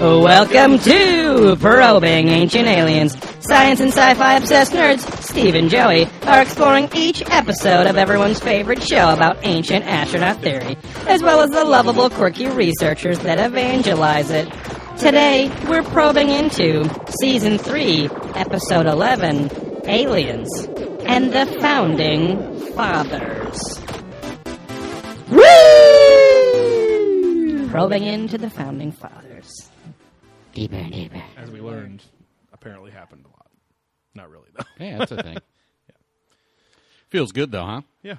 Welcome to Probing Ancient Aliens. Science and sci-fi obsessed nerds, Steve and Joey, are exploring each episode of everyone's favorite show about ancient astronaut theory, as well as the lovable, quirky researchers that evangelize it. Today, we're probing into Season 3, Episode 11, Aliens, and the Founding Fathers. Woo! Probing into the Founding Fathers. Deeper, deeper. as we learned, apparently happened a lot. Not really though. Yeah, that's a thing. Yeah. Feels good though, huh? Yeah.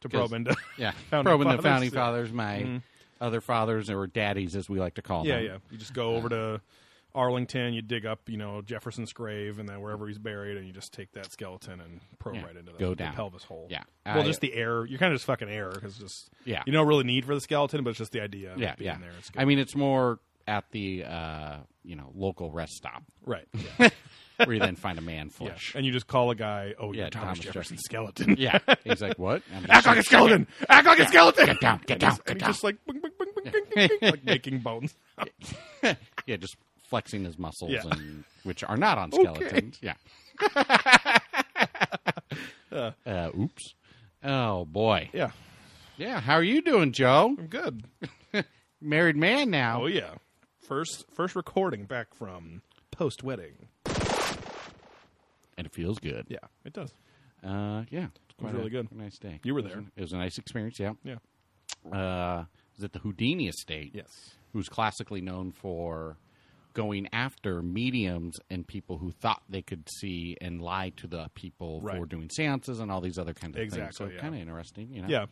To probe into. Yeah, Founding probing the fathers, founding yeah. Fathers, my mm-hmm. other fathers or daddies, as we like to call Yeah, them. yeah. Yeah. You just go over to Arlington, you dig up, you know, Jefferson's grave, and then wherever he's buried, and you just take that skeleton and probe Yeah, right into the, go the down. pelvis hole. Yeah. Well, I- just the air. You're kind of just fucking air because just Yeah. You don't really need for the skeleton, but it's just the idea. Of yeah, being yeah. There. It's good. I mean, it's more at the uh, you know local rest stop right. Yeah. where you then find a man yeah. flesh. And you just call a guy. Oh, Yeah, Thomas, Thomas Jefferson Jefferson. skeleton. Yeah, he's like, what? Act like a skeleton. Act like a skeleton. Get down, get down, And get down. just like, bing, bing, bing, bing, bing, bing, bing, like making bones. yeah, just flexing his muscles, Yeah. and which are not on Okay. skeletons. Yeah. uh, oops. Oh boy. yeah, Yeah. How are you doing, Joe? I'm good. Married man now. Oh yeah, first first recording back from post wedding. and it feels good. Yeah, it does. Uh, yeah, it's was quite really a, good. nice day. You were It there. a- It was a nice experience. Yeah. Yeah. Uh, it was at the Houdini Estate. Yes. Who's classically known for going after mediums and people who thought they could see and lie to the people for doing seances and all these other kinds of things. So yeah. kind of interesting, you know. Yeah.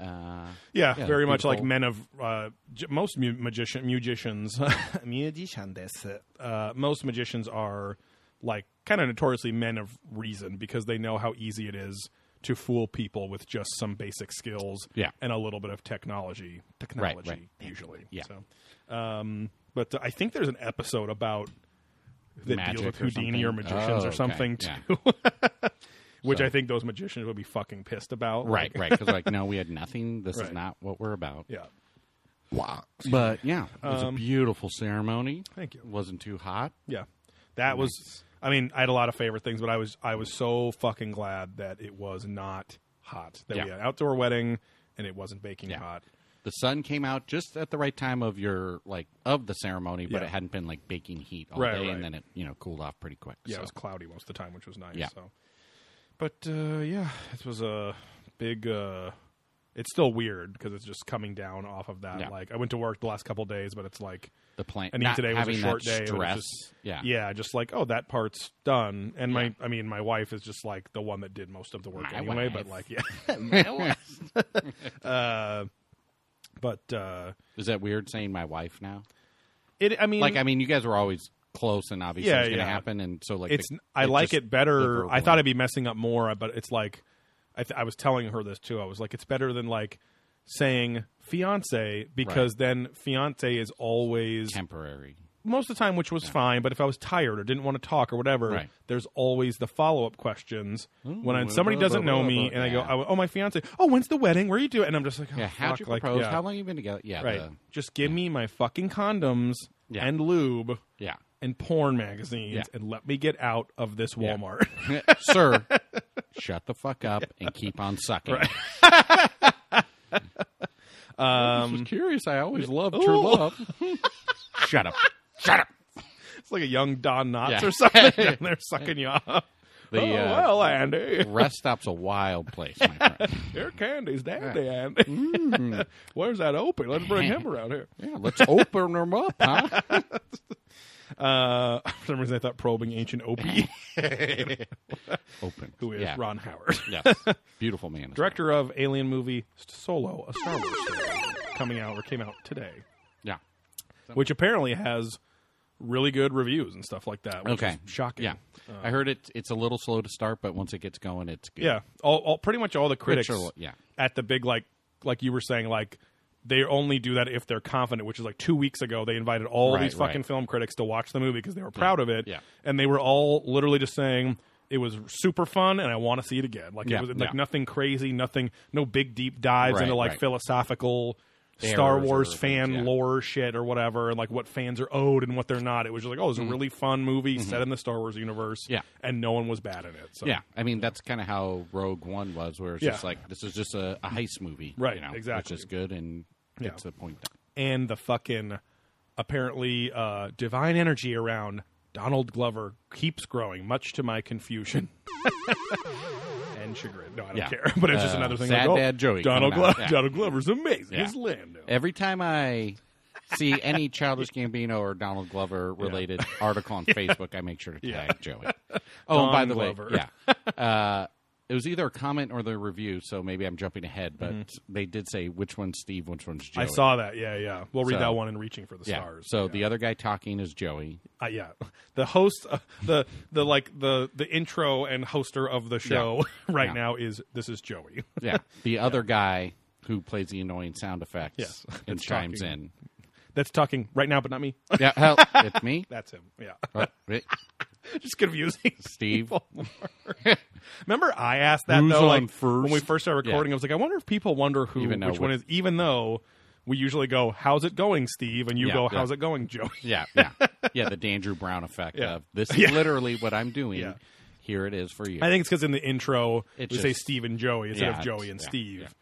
Uh, Yeah, Yeah, very much like men of uh, most mu- magician musicians. musicians. Uh, most magicians are like kind of notoriously men of reason because they know how easy it is to fool people with just some basic skills Yeah. and a little bit of technology. Technology right. usually. Yeah. So, um, but uh, I think there's an episode about that Magic deals with Houdini or something? magicians Oh, or okay. something Yeah. too. Which So- I think those magicians would be fucking pissed about. right, Like, right. Because like, no, we had nothing. This Right. is not what we're about. Yeah. Wow. But yeah, it was Um, a beautiful ceremony. Thank you. It wasn't too hot. Yeah, that was. I mean, I had a lot of favorite things, but I was I was so fucking glad that it was not hot. That we Yeah. had an outdoor wedding and it wasn't baking Yeah. hot. The sun came out just at the right time of your like of the ceremony, but Yeah. it hadn't been like baking heat all Right, day, right. and then it you know cooled off pretty quick. Yeah, so. it was cloudy most of the time, which was nice. Yeah. So, but uh, yeah, it was a big. Uh, it's still weird because it's just coming down off of that. Yeah. Like I went to work the last couple days, but it's like the plant. I mean, today was a short day. Stress. just- yeah, yeah, just like oh, that part's done. And my, Yeah. I mean, my wife is just like the one that did most of the work My anyway. wife. But like, yeah, my wife. uh, but uh, Is that weird saying my wife now? it. I mean, Like, I mean, you guys were always close, and obviously Yeah, it's going to yeah. happen, and so like it's. the- I like just- it better. I thought I'd be messing up more, but it's like, I, th- I was telling her this too. I was like, it's better than like saying fiance because then fiance is always temporary. most of the time, which was fine. But if I was tired or didn't want to talk or whatever, Right. there's always the follow up questions when I, somebody blah, doesn't blah, know blah, me and I go, oh, oh, my fiance. Oh, when's the wedding? Where are you doing? And I'm just like, oh, Yeah, how'd you like, propose? yeah. How long you been together? Yeah, Right. the- Just give me my fucking condoms Yeah. and lube yeah, and porn magazines Yeah. and let me get out of this Yeah. Walmart. sir. shut the fuck up and keep on sucking. I was curious. I always loved true love. shut up. Shut up. it's like a young Don Knotts Yeah. or something down there sucking you off. The, oh, uh, well, Andy. Rest stop's a wild place, my friend. Here candy's dandy, Andy. Mm. Where's that Opie? Let's bring him around here. Yeah, let's open him up, huh? Uh, for some reason, I thought probing ancient Opie, Open. who is yeah. Ron Howard, Yes. Beautiful man. director of Alien movie Solo, a Star Wars story, coming out or came out today, Yeah. which apparently has really good reviews and stuff like that. Which Okay. is shocking. Yeah. I heard it. It's a little slow to start, but once it gets going, it's good. yeah. All, all pretty much all the critics, Which are- yeah. at the big like like you were saying like. They only do that if they're confident, which is like two weeks ago. They invited all Right, these fucking right. film critics to watch the movie because they were proud of it. Yeah. And they were all literally just saying, it was super fun and I want to see it again. Like Yeah, it was like yeah. nothing crazy, nothing, no big deep dives Right, into like philosophical Star Wars fan yeah. lore shit or whatever, and like what fans are owed and what they're not. It was just like, oh, it's a really fun movie set in the Star Wars universe, Mm-hmm. Yeah. and no one was bad in it. So. Yeah, I mean that's kind of how Rogue One was, where it's Yeah. just like this is just a, a heist movie, Right, You know, exactly. which is good and Yeah. gets the point done. and the fucking apparently uh, divine energy around Donald Glover keeps growing, much to my confusion. and chagrin. No, I don't Yeah. care. But it's just Uh, another thing. Sad like, oh, Dad Joey Donald, Glo- yeah. Donald Glover's amazing. Yeah. His Lando. Every time I see any Childish Gambino or Donald Glover related article on Facebook, I make sure to tag Yeah. Joey. Oh, and by the Glover. way, yeah, uh, it was either a comment or the review, so maybe I'm jumping ahead, but they did say which one's Steve, which one's Joey. Mm-hmm. I saw that. Yeah, yeah. We'll read So- that one in Reaching for the Yeah. Stars. So yeah. the other guy talking is Joey. Uh, yeah, the host, uh, the the like the the intro and hoster of the show right Yeah. now is this is Joey. Yeah. The other guy who plays the annoying sound effects Yes. and It's chimes talking. in. That's talking right now, but not me. Yeah, hell, it's me. That's him. Yeah, oh, What? Wait, just confusing. Steve. people more. Remember, I asked that Who's though. Like first? when we first started Yeah. recording, I was like, I wonder if people wonder who Even which one is. Even though we usually go, "How's it going, Steve?" and you Yeah, go, yeah. "How's it going, Joey?" Yeah, yeah, yeah. The Dandrew Brown effect Yeah. of this is Yeah. literally what I'm doing. Yeah. Here it is for you. I think it's because in the intro It we say just- Steve and Joey instead Yeah, of Joey and yeah, Steve.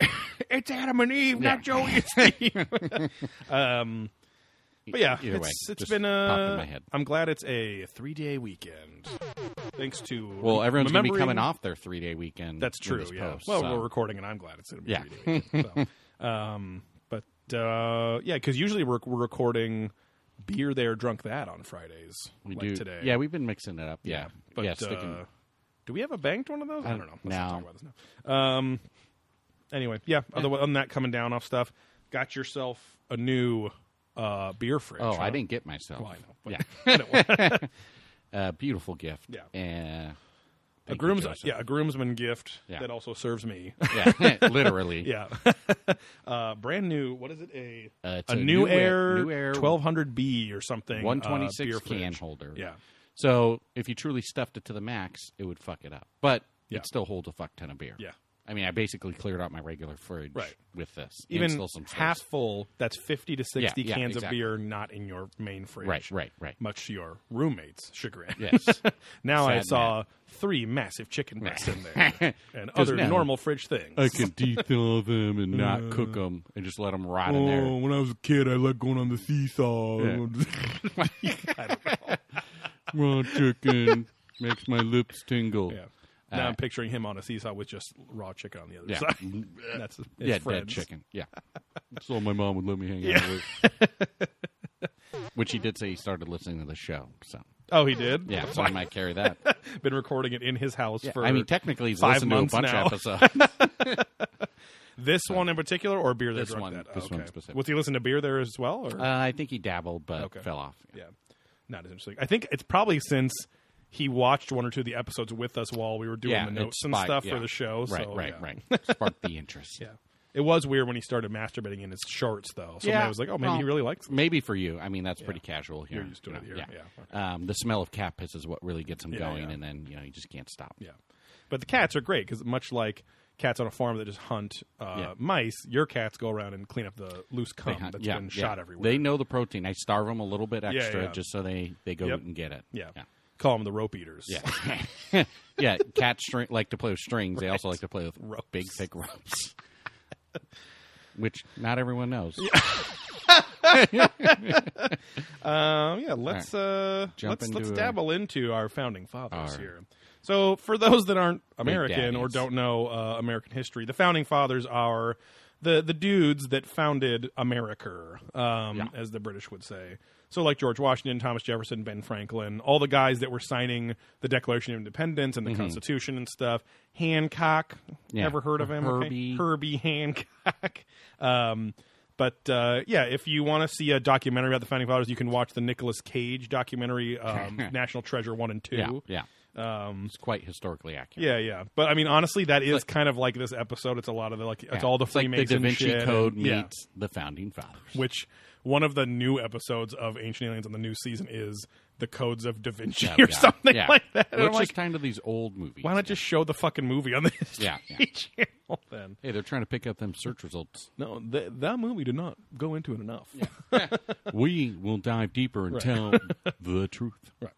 it's Adam and Eve, not Joey and Steve. um, but yeah, Either it's way, it's just been popped in a. my head. I'm glad it's a three day weekend. Thanks to well, everyone's going to be remembering- coming off their three day weekend. That's with true. this Yeah. post, well, so- we're recording, and I'm glad it's going to be Yeah. three days. So, um, but uh, yeah, because usually we're, we're recording beer there, drunk that on Fridays. we like do today. Yeah, we've been mixing it up. Yeah, but yeah. uh, do we have a banked one of those? I I- don't know. Let's not no. talk about this now. Um. Anyway, yeah. Other, other than that, coming down off stuff, got yourself a new uh, beer fridge. oh, huh? I didn't get myself. Well, I know. But Yeah, I uh, beautiful gift. Yeah. Uh, a thank you, grooms, Joseph. yeah, a groomsman gift Yeah. that also serves me. yeah, literally. yeah, uh, brand new. What is it? A Uh, it's a, new, air, New Air 1200B or something. one uh, twenty six beer can fridge. holder. Yeah. So if you truly stuffed it to the max, it would fuck it up. But Yeah. it still holds a fuck ton of beer. Yeah. I mean, I basically cleared out my regular fridge Right. with this. and Even still some space. half full, that's 50 to 60 yeah, cans of beer not in your main fridge. Right, right, right. Much to your roommate's chagrin. Yes. now I Sad saw three massive chicken breasts in there and 'Cause other now- normal fridge things. I could dethaw them and not Uh, cook them and just let them rot in there. when I was a kid, I liked going on the seesaw. Yeah. Raw chicken makes my lips tingle. Yeah. Now Uh, I'm picturing him on a seesaw with just raw chicken on the other Yeah. side. That's his yeah, friends. dead chicken. Yeah. That's all my mom would let me hang out with. Which he did say he started listening to the show. So Oh, he did. yeah, so I might carry that. Been recording it in his house for. I mean, technically, he's five listened to a months bunch now. of episodes. this one in particular, or beer that This drunk one- that. this okay. one specific. Was he listening to beer there as well? Or? uh, I think he dabbled, but Okay. fell off. yeah, not as interesting. I think it's probably since he watched one or two of the episodes with us while we were doing Yeah, the notes and spiked, stuff yeah. for the show. Right, so, right, yeah. right. Sparked the interest. Yeah. It was weird when he started masturbating in his shorts, though. So Yeah. I was like, oh, maybe Well, he really likes it. Maybe for you. I mean, that's pretty casual here. You're used to you it know, here, Yeah. Um, the smell of cat piss is what really gets him going, and then you know you just can't stop. Yeah. But the cats are great because much like cats on a farm that just hunt uh, Yeah. mice, your cats go around and clean up the loose cum hunt- that's yeah, been yeah. shot everywhere. They know the protein. I starve them a little bit extra just so they they go Yep. and get it. yeah. Yeah. Call them the rope eaters. Yeah, yeah. Cats string, like to play with strings. They also like to play with Ropes. big, thick ropes, which not everyone knows. Um, yeah, let's uh, Jump let's let's into, uh, dabble into our founding fathers here. So, for those that aren't American or don't know uh, American history, the founding fathers are the the dudes that founded America, um, Yeah. as the British would say. So, like George Washington, Thomas Jefferson, Ben Franklin, all the guys that were signing the Declaration of Independence and the Constitution and stuff. Hancock, Mm-hmm. Yeah. ever heard of him? Okay. Herbie. Herbie Hancock. um, but uh, yeah, if you want to see a documentary about the founding fathers, you can watch the Nicolas Cage documentary, um, National Treasure One and Two. Yeah, yeah. Um, It's quite historically accurate. yeah, yeah. But I mean, honestly, that is kind of like this episode. It's a lot of the like, it's all the It's like Freemason the Da Vinci shit Code and- yeah. meets the founding fathers. which one of the new episodes of Ancient Aliens on the new season is the Codes of Da Vinci Yeah, or yeah, something yeah. like that. Which like, is kind of these old movies. why not just show the fucking movie on the Yeah, yeah. Channel then? Hey, they're trying to pick up them search results. No, th- that movie did not go into it enough. we will dive deeper and tell the truth. Right.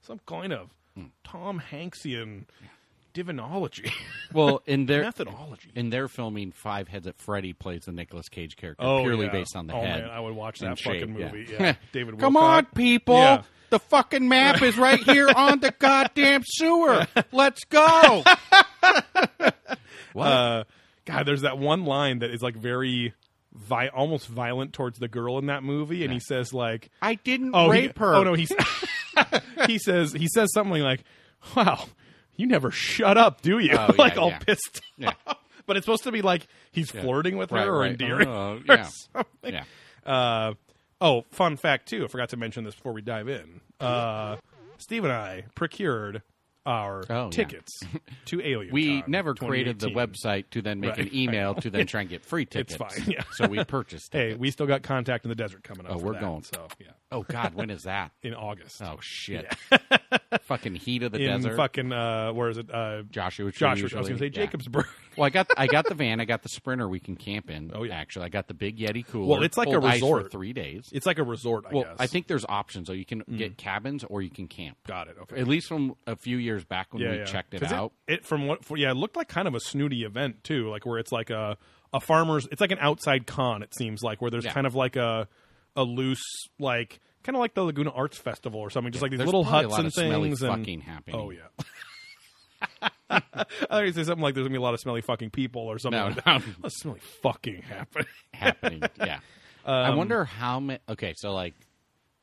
Some kind of Hmm. Tom Hanksian divinology, Well, in their methodology. in their filming, Five Heads at Freddy plays the Nicolas Cage character Oh, purely yeah. based on the oh, head. Man, I would watch that shape, fucking movie. Yeah, David. Come on, people! Yeah. The fucking map is right here on the goddamn sewer. Let's go. what? Uh, God, there's that one line that is like very, vi- almost violent towards the girl in that movie, and he says like, I didn't "Oh, he- rape her. Oh no, he's he says he says something like, "Wow, you never shut up, do you?" Oh, yeah, like all yeah. pissed. Yeah. But it's supposed to be like he's flirting with her Right, or right. endearing Oh, or yeah. something. Yeah. Uh, oh, fun fact too. I forgot to mention this before we dive in. Uh, Steve and I procured our Oh, yeah. tickets to Alien. We Con never created the website to then make Right, an email to then try and get free tickets. It's fine, yeah. So we purchased Hey, we still got contact in the desert coming up. Oh, we're that, going. So yeah, Oh God, when is that? in August. Oh shit! fucking heat of the in desert. fucking uh, where is it? Uh, Joshua. Tree Joshua. I was usually. going to say Yeah. Jacobsburg. Well, I got I got the van. I got the sprinter. We can camp in. Oh, yeah. Actually, I got the big Yeti cooler. Well, it's like a ice for resort. three days. it's like a resort, I well, guess. Mm. I think there's options. So you can get cabins or you can camp. got it. Okay. At least from a few years back when we checked it 'Cause out. It, from what? For, yeah, it looked like kind of a snooty event too, like where it's like a a farmer's. It's like an outside con. It seems like where there's Yeah. kind of like a a loose like kind of like the Laguna Arts Festival or something, just like these There's little probably a huts lot and of smelly things. and, fucking happening. Oh yeah. I thought you say something like there's gonna be a lot of smelly fucking people or something. No, like no. that. A lot of smelly fucking happening. happening. Yeah. I Um, wonder how many. Okay, so like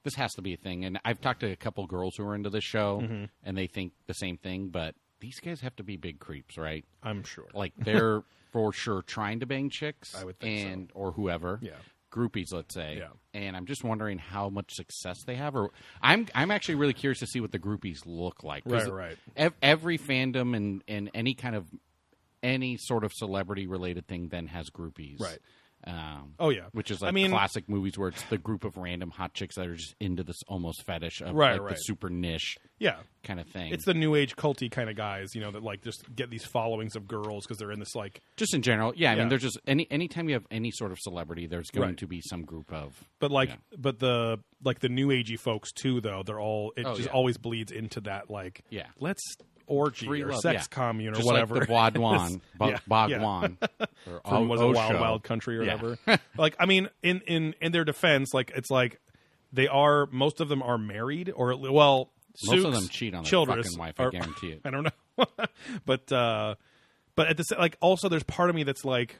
this has to be a thing, and I've talked to a couple girls who are into this show, Mm-hmm. and they think the same thing. But these guys have to be big creeps, right? I'm sure. Like they're for sure trying to bang chicks, I would think so. and or whoever, Yeah. Groupies, let's say. Yeah. And I'm just wondering how much success they have, or I'm I'm actually really curious to see what the groupies look like. Right, right. ev- every fandom and and any kind of any sort of celebrity related thing then has groupies, Right. Um, Oh, yeah. which is I like mean- classic movies where it's the group of random hot chicks that are just into this almost fetish of Right, like right. the super niche yeah. kind of thing. It's the new age culty kind of guys, you know, that like just get these followings of girls because they're in this like. just in general, yeah. I Yeah. mean, there's just any anytime you have any sort of celebrity, there's going Right. to be some group of. But like, but the like the new agey folks too, though they're all it Oh, just yeah. always bleeds into that like Yeah. let's orgy Free or love, sex yeah. commune or just whatever like the Bhagwan, Bo- Yeah, Bhagwan, or from was it Wild Wild Country or Yeah. whatever. like I mean, in in in their defense, like it's like they are most of them are married or well, Most of them cheat on their Childress fucking wife. I are- guarantee it. I don't know, but uh, but at the like also there's part of me that's like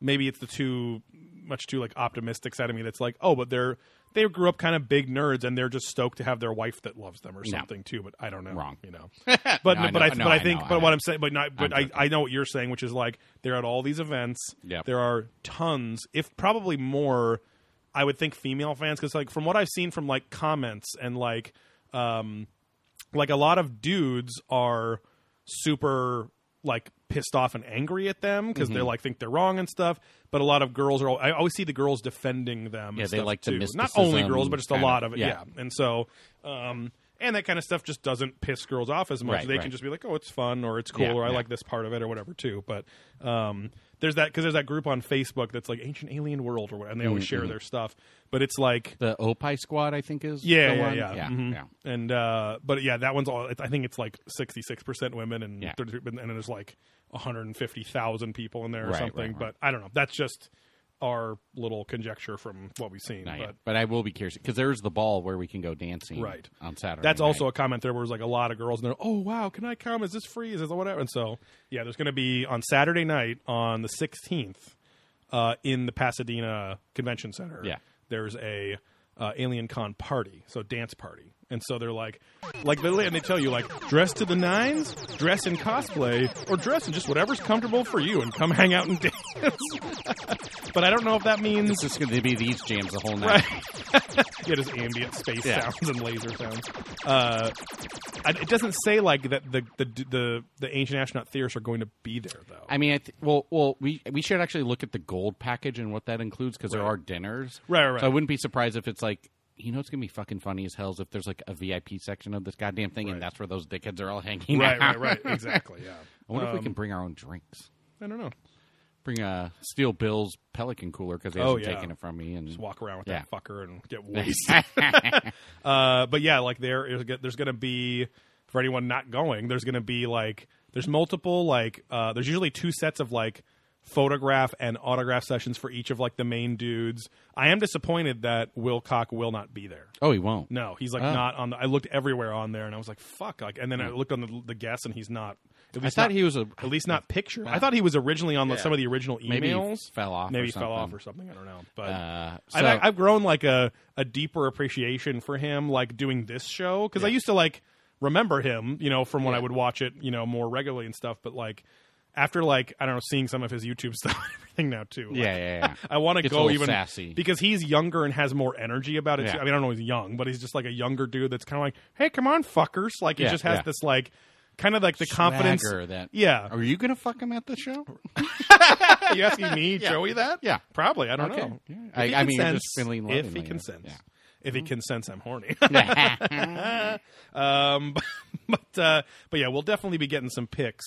maybe it's the too much too like optimistic side of me that's like oh but they're they grew up kind of big nerds and they're just stoked to have their wife that loves them or No. something too but I don't know Wrong. you know but No, I but I no, but I I think know, but what. I'm saying but not but I. I know what you're saying which is like they're at all these events Yep. there are tons if probably more I would think female fans because like from what I've seen from like comments and like um like a lot of dudes are super like pissed off and angry at them because Mm-hmm. they like think they're wrong and stuff. But a lot of girls are. I always see the girls defending them. Yeah, and they stuff, like too. Not only girls, but just a kind of- lot of it. yeah. Yeah, and so. um and that kind of stuff just doesn't piss girls off as much. Right, they right. can just be like, "Oh, it's fun," or "It's cool," Yeah, or "I yeah. like this part of it," or whatever too. But um, there's that because there's that group on Facebook that's like Ancient Alien World or whatever, and they always Mm-hmm. share their stuff. But it's like The Opie Squad, I think, is yeah, the yeah, one. yeah, yeah, Mhm. yeah. And uh, but yeah, that one's all. I think it's like sixty six percent women and Yeah. 30, and then there's like one hundred and fifty thousand people in there or Right, something. right, right. But I don't know. That's just our little conjecture from what we've seen. But. But I will be curious because there's the ball where we can go dancing Right. on Saturday. that's night. also a comment there where there's like a lot of girls and they're oh wow can I come is this free is this whatever and so yeah there's going to be on Saturday night on the sixteenth uh, in the Pasadena Convention Center. Yeah. there's a uh, Alien Con party, so dance party, and so they're like, like they and they tell you like dress to the nines, dress in cosplay, or dress in just whatever's comfortable for you, and come hang out and dance. but I don't know if that means It's just going to be these jams the whole night. yeah, just ambient space Yeah. sounds and laser sounds. Uh, I, it doesn't say like that the, the the the ancient astronaut theorists are going to be there though. I mean, I th- well, well, we we should actually look at the gold package and what that includes because there are dinners. Right, right, right. So I wouldn't be surprised if it's like, you know, it's gonna be fucking funny as hell if there's like a VIP section of this goddamn thing, Right. and that's where those dickheads are all hanging. right, out. right, right. Exactly. Yeah. I wonder if we Um, can bring our own drinks. I don't know. Bring a Steel Bill's Pelican cooler because he Oh, hasn't yeah. taken it from me, and Just walk around with Yeah. that fucker and get wasted. uh, but yeah, like there is there's going to be for anyone not going, there's going to be like there's multiple like uh, there's usually two sets of like photograph and autograph sessions for each of like the main dudes. I am disappointed that Wilcock will not be there. oh, he won't. No, he's like Oh. not on the. I looked everywhere on there and I was like, fuck. Like, and then I looked on the, the guests and he's not. At I least thought not- he was a. at least not pictured. I thought he was originally on the, Yeah. some of the original emails. Maybe he fell off. Maybe or he fell off something. or something. I don't know. But Uh, I've, I've grown like a, a deeper appreciation for him, like doing this show because I used to like remember him, you know, from when I would watch it, you know, more regularly and stuff. But like after like I don't know, seeing some of his YouTube stuff, and everything now too. like, Yeah, yeah, yeah. I want to go even sassy. because he's younger and has more energy about it. Yeah. Too. I mean, I don't know, he's young, but he's just like a younger dude that's kind of like, hey, come on, fuckers! Like he Yeah, just has yeah. this like. Kind of like the confidence. That. Yeah. Are you gonna fuck him at the show? You asking me, Joey, that? Yeah. Probably. I don't Okay. know. I- he I mean, just feeling if he consents. Yeah. If he consents, I'm horny. um, but uh, but yeah, we'll definitely be getting some pics.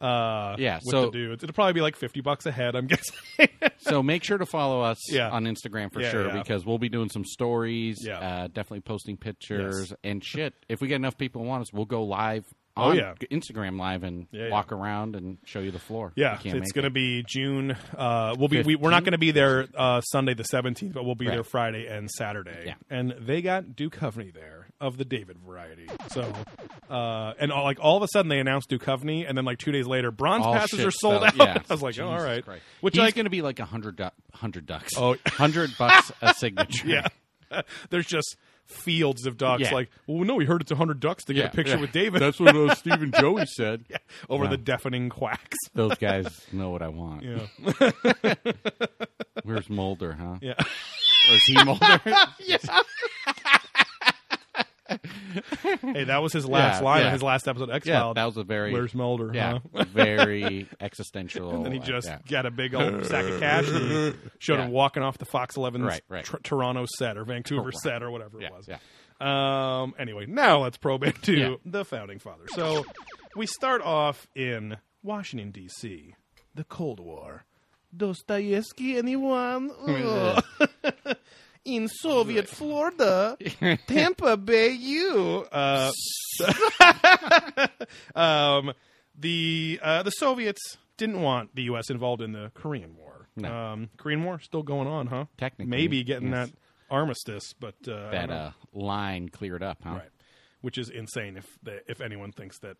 Uh, Yeah, with so- the dudes, it'll probably be like fifty bucks a head. I'm guessing. so make sure to follow us Yeah. on Instagram for Yeah, sure yeah. because we'll be doing some stories. Yeah. Uh, definitely posting pictures Yes. and shit. If we get enough people who want us, we'll go live Oh, on yeah. Instagram live and Yeah, yeah. walk around and show you the floor. Yeah, it's going to it. be June. Uh, we'll be we, we're not going to be there uh, Sunday the seventeenth, but we'll be Right. there Friday and Saturday. Yeah. and they got Duchovny there of the David variety. So, uh, and all, like all of a sudden they announced Duchovny, and then like two days later, bronze All passes are sold fell- out. yeah. I was like, oh, all right, Christ. which is like going to be like a hundred du- hundred ducks. Oh. hundred bucks a signature. yeah. There's just fields of ducks. Yeah. Like, well, no, we heard it's hundred ducks to get Yeah, a picture yeah. with David. That's what uh, Stephen Joey said. over Wow. the deafening quacks. Those guys know what I want. Yeah, Where's Mulder, huh? yeah. Or is he Mulder? hey, that was his last Yeah, line yeah. on his last episode of X yeah, Files. that was a very Where's Mulder? yeah, huh? very existential. And then he uh, just yeah. got a big old sack of cash and he showed Yeah. him walking off the Fox 11's Right, right. Tr- Toronto set or Vancouver set or whatever Yeah, it was. yeah. Um, anyway, now let's probe into Yeah. the founding fathers. So we start off in Washington, D.C., the Cold War. Dostoevsky, anyone? Ugh. In Soviet Florida, Tampa Bay, you. Uh, um, the uh, the Soviets didn't want the U.S. involved in the Korean War. No. Um, Korean War still going on, huh? Technically, maybe getting yes. that armistice, but uh, that uh, line cleared up, huh? right, which is insane if the, if anyone thinks that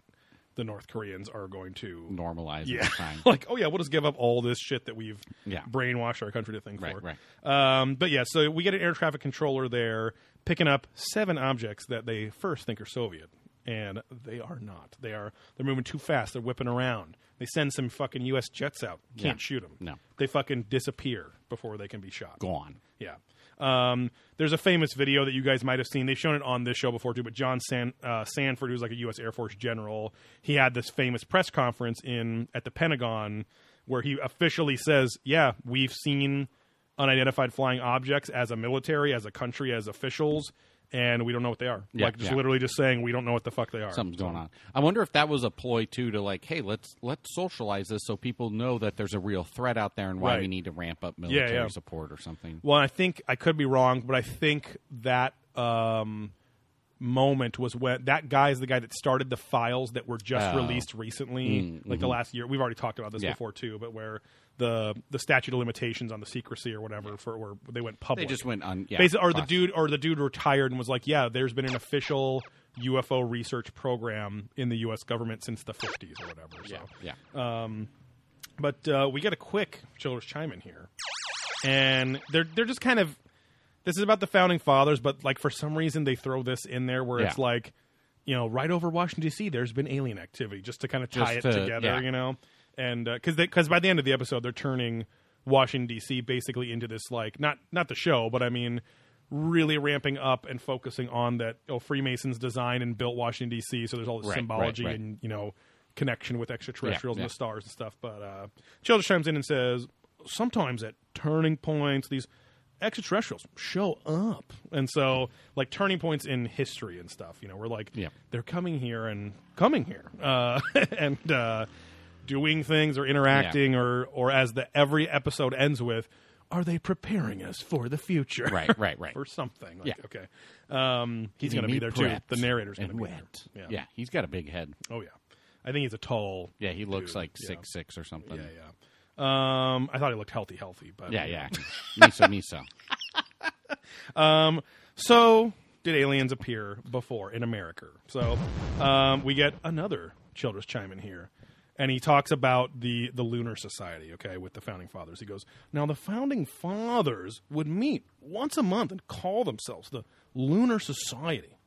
the North Koreans are going to Normalize yeah, time. like oh yeah, we'll just give up all this shit that we've Yeah. brainwashed our country to think Right, for. right. Um, but yeah, so we get an air traffic controller there picking up seven objects that they first think are Soviet, and they are not. They are they're moving too fast. They're whipping around. They send some fucking U.S. jets out. Can't Yeah. shoot them. No. they fucking disappear before they can be shot. Gone. Yeah. Um, there's a famous video that you guys might have seen. They've shown it on this show before too. But John San, uh, Samford, who's like a U.S. Air Force general, he had this famous press conference in at the Pentagon where he officially says, "Yeah, we've seen unidentified flying objects as a military, as a country, as officials." And we don't know what they are. Yeah, like just yeah. literally just saying we don't know what the fuck they are. Something's going on. I wonder if that was a ploy too to like, hey, let's let's socialize this so people know that there's a real threat out there and why Right. we need to ramp up military yeah. support or something. Well, I think I could be wrong, but I think that um, moment was when that guy is the guy that started the files that were just Oh. released recently, like the last year. We've already talked about this before too, but where the the statute of limitations on the secrecy or whatever for where they went public. They just went on. Yeah, Basically, or the dude or the dude retired and was like, "Yeah, there's been an official UFO research program in the U.S. government since the 50s or whatever." So. Yeah, yeah. But uh, we get a quick Childress chime in here, and they're they're just kind of this is about the founding fathers, but like for some reason they throw this in there where it's like, you know, right over Washington D.C. There's been alien activity just to kind of tie Just it to- together, yeah. you know, and because because by the end of the episode they're turning Washington D.C. basically into this like not not the show, but I mean really ramping up and focusing on that. Oh, Freemasons designed and built Washington D.C., so there's all this Right, right, symbology right. and you know connection with extraterrestrials Yeah, and yeah. the stars and stuff. But uh, Childress chimes in and says sometimes at turning points these extraterrestrials show up and so like turning points in history and stuff you know we're like Yeah. they're coming here and coming here uh, and uh, doing things or interacting or or as the every episode ends with are they preparing us for the future Right, right, right. or something like, Yeah. okay um, he's going to be there too the narrator's going to be wet. there Yeah. he's got a big head. oh yeah i think he's a tall Yeah, he looks dude. like Yeah. six six or something. yeah yeah um, I thought he looked healthy, healthy, but yeah, yeah. miso, miso. Um, so did aliens appear before in America? So um, we get another Childress chime in here, and he talks about the the Lunar Society. Okay, with the founding fathers, he goes, "Now the founding fathers would meet once a month and call themselves the Lunar Society,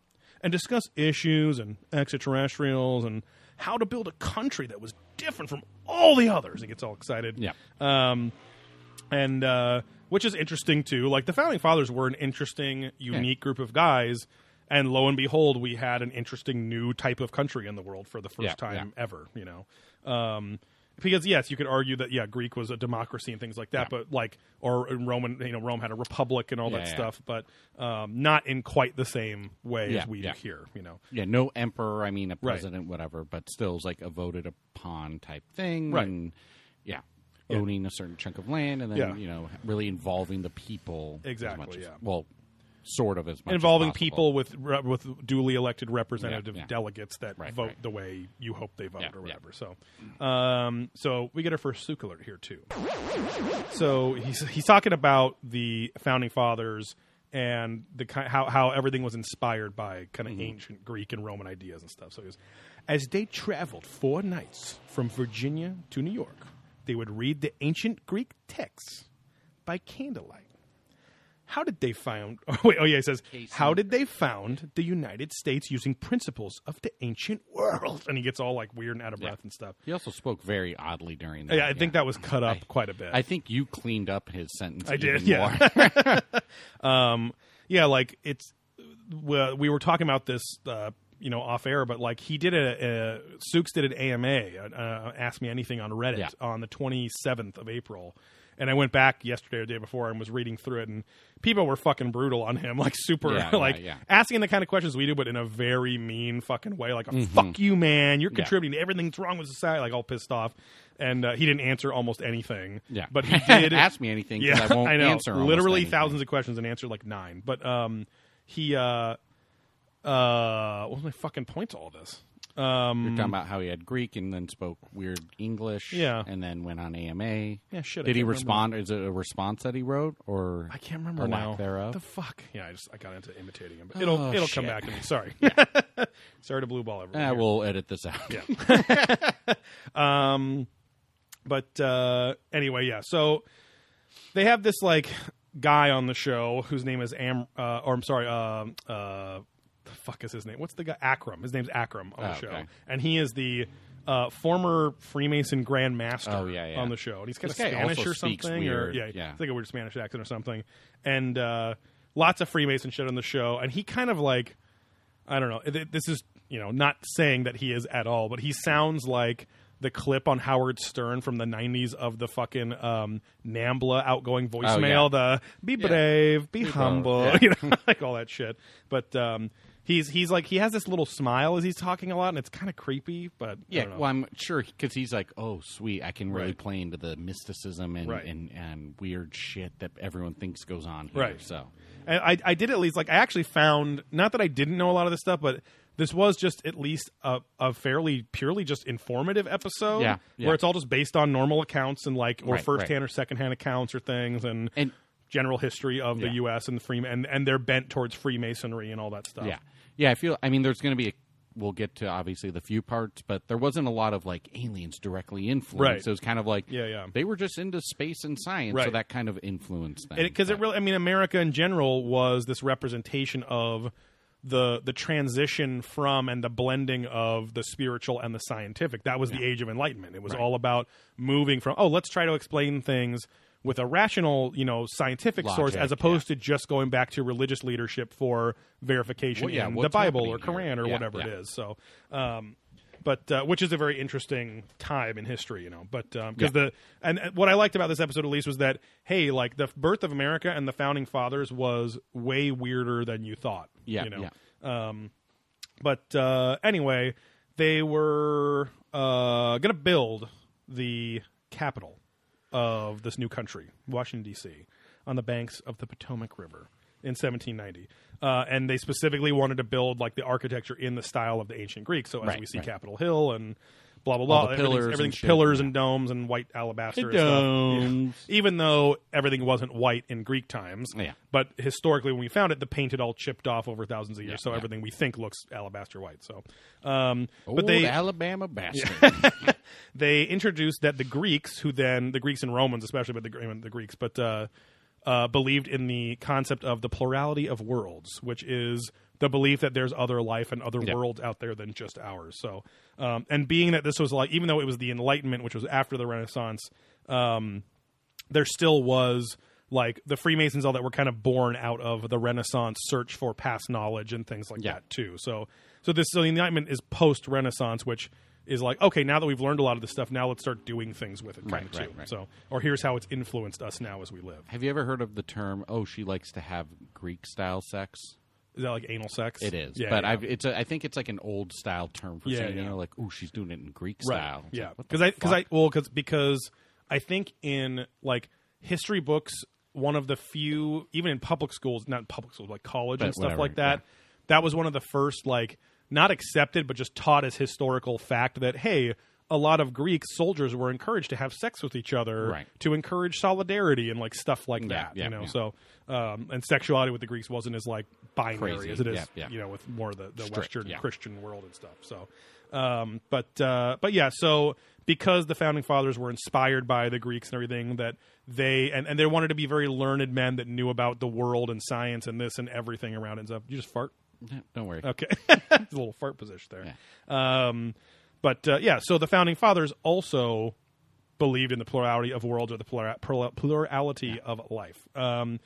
and discuss issues and extraterrestrials and how to build a country that was different from all the others." He gets all excited Yeah. and uh, which is interesting too. Like the founding fathers were an interesting, unique group of guys, and lo and behold, we had an interesting new type of country in the world for the first Yeah, time yeah. ever. You know, um, because yes, you could argue that yeah, Greek was a democracy and things like that, Yeah. but like or Roman, you know, Rome had a republic and all that Yeah, yeah. stuff, but um, not in quite the same way Yeah, as we yeah. do here. You know, Yeah, no emperor. I mean, a Right. president, whatever, but still is like a voted upon type thing. Right. And yeah, Yeah. owning a certain chunk of land, and then Yeah. you know, really involving the people. Exactly, As much as, yeah. well, sort of as much involving possible. people with with duly elected representative Yeah, yeah. delegates that Right, vote right. the way you hope they vote Yeah, or whatever. So, um, so we get our first Suk alert here too. So he's he's talking about the founding fathers and the how how everything was inspired by kind of Mm-hmm. ancient Greek and Roman ideas and stuff. So he goes, as they traveled four nights from Virginia to New York, they would read the ancient Greek texts by candlelight. How did they found? Oh wait, oh yeah, he says, Casey. how did they found the United States using principles of the ancient world? And he gets all like weird and out of breath and stuff. He also spoke very oddly during that. Yeah, I think that was cut up quite a bit. I think you cleaned up his sentence. I did, even yeah. more. um, yeah, like it's well, we were talking about this, uh, you know, off air, but like he did a, a Sukes did an AMA, uh, Ask Me Anything on Reddit Yeah. on the 27th of April. And I went back yesterday or the day before and was reading through it, and people were fucking brutal on him, like super, Yeah, yeah, like yeah. asking the kind of questions we do, but in a very mean fucking way, like a "fuck you, man, you're Mm-hmm. Yeah. contributing to everything that's wrong with society," like all pissed off. And uh, he didn't answer almost anything. Yeah. but he did Ask me anything. Yeah, I won't know. answer Literally anything. thousands of questions and answered like nine. But um, he uh, uh, what was my fucking point to all this? Um, You're talking about how he had Greek and then spoke weird English. Yeah. And then went on AMA. Yeah, shit, I Did he can't respond? Is it a response that he wrote, or I can't remember or now. lack thereof? The fuck? Yeah, I just I got into imitating him. But it'll Oh, it'll come shit. back to me. Sorry. Sorry to blue ball everyone. Eh, here. we'll edit this out. Yeah. um, but uh, anyway, yeah. So they have this like guy on the show whose name is Am, uh, or I'm sorry, um uh, the fuck is his name? What's the guy? Akram. His name's Akram on the Oh, show, okay. and he is the. Uh, former Freemason Grand Master Oh, yeah, yeah. on the show, and he's kind of This guy Spanish also or speaks something, or weird, yeah, yeah. it's like a weird Spanish accent or something, and uh, lots of Freemason shit on the show, and he kind of like I don't know. Th- This is you know not saying that he is at all, but he sounds like the clip on Howard Stern from the '90s of the fucking um, Nambla outgoing voicemail. The be brave, be, humble, you know, like all that shit. But um, he's he's like he has this little smile as he's talking a lot, and it's kind of creepy. But Yeah, well, I'm sure because he's like, oh, sweet, I can really Right. play into the mysticism and, Right. and and weird shit that everyone thinks goes on here. Right. So, And I, I did at least like I actually found not that I didn't know a lot of this stuff, but this was just at least a, a fairly purely just informative episode. Yeah, yeah. where it's all just based on normal accounts and like or Right, first right. hand or second hand accounts or things and, And- general history of the Yeah. U.S. and the free and and they're bent towards Freemasonry and all that stuff. yeah, yeah. I feel. I mean, there's going to be. A, we'll get to obviously the few parts, but there wasn't a lot of like aliens directly influenced. Right. So it was kind of like, Yeah, yeah. They were just into space and science, right. so that kind of influenced them. because it, really i mean america in general was this representation of the the transition from and the blending of the spiritual and the scientific that was the age of enlightenment it was Right. all about moving from oh let's try to explain things with a rational, you know, scientific source, as opposed to just going back to religious leadership for verification Well, yeah, in the Bible or? Quran or Yeah, whatever it yeah. is. So, um, but uh, which is a very interesting time in history, you know. But because Yeah. the and and what I liked about this episode at least was that hey, like the birth of America and the founding fathers was way weirder than you thought. Yeah, you know. yeah. But uh, anyway, they were uh, going to build the capital of this new country, Washington D.C., on the banks of the Potomac River in 1790. Uh, and they specifically wanted to build like the architecture in the style of the ancient Greeks. So as Right, we see right. Capitol Hill and blah blah blah, everything's, pillars and everything's shit, pillars yeah. and domes and white alabaster and domes. Yeah. Even though everything wasn't white in Greek times, Yeah. but historically when we found it, the paint had all chipped off over thousands of years, so everything we think looks alabaster white. So, um, but Old they Alabama bastard. they introduced that the Greeks, who then the Greeks and Romans, especially, but the, I mean, the Greeks, but uh, uh, believed in the concept of the plurality of worlds, which is the belief that there's other life and other Yeah. worlds out there than just ours. So, um, and being that this was like, even though it was the Enlightenment, which was after the Renaissance, um, there still was like the Freemasons, all that were kind of born out of the Renaissance search for past knowledge and things like Yeah. that too. So, so this so the Enlightenment is post Renaissance, which is like okay, now that we've learned a lot of this stuff, now let's start doing things with it, kind Right, of too. right, right. So, or here's how it's influenced us now as we live. Have you ever heard of the term? Oh, she likes to have Greek style sex. Is that like anal sex? It is, yeah, but yeah. I've, it's a, I think it's like an old style term for Yeah, saying yeah. you know like oh she's doing it in Greek right. style. It's Yeah, like, what because I because I well cause, because I think in like history books, one of the few even in public schools, not public schools, like college and stuff whatever, like that. That was one of the first like not accepted but just taught as historical fact that hey. A lot of Greek soldiers were encouraged to have sex with each other Right. to encourage solidarity and like stuff like Yeah, that. yeah, you know, yeah. so um, and sexuality with the Greeks wasn't as like binary Crazy. as it is, you know, with more of the, the Strict, Western. Christian world and stuff. So, um, but uh, but yeah, so because the founding fathers were inspired by the Greeks and everything, that they and, and they wanted to be very learned men that knew about the world and science and this and everything around it and stuff. You just fart. Yeah, don't worry. Okay, a little fart position there. Um, but uh, yeah, so the founding fathers also believed in the plurality of worlds or the plura- plura- plurality of life. Um,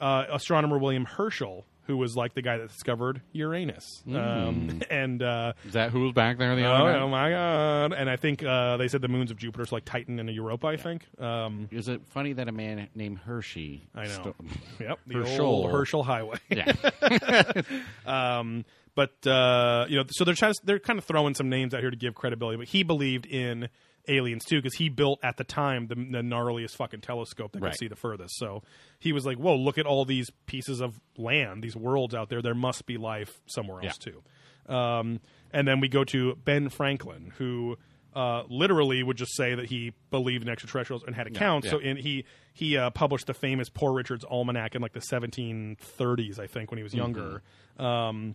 uh, astronomer William Herschel, who was like the guy that discovered Uranus, um, and uh, Is that who was back there the oh, other oh night? my god! And I think uh, they said the moons of Jupiter, so like Titan and Europa. I think. Um, Is it funny that a man named Hershey? I know. sto- yep, the Herschel. old Herschel Highway. yeah, Um, but uh, you know, so they're trying to, they're kind of throwing some names out here to give credibility. But he believed in aliens too because he built at the time the, the gnarliest fucking telescope that could see the furthest. So he was like, "Whoa, look at all these pieces of land, these worlds out there. There must be life somewhere else Yeah. too." Um, and then we go to Ben Franklin, who. Uh, literally would just say that he believed in extraterrestrials and had accounts. So yeah. in, he he uh, published the famous Poor Richard's Almanac in like the 1730s, I think, when he was younger um,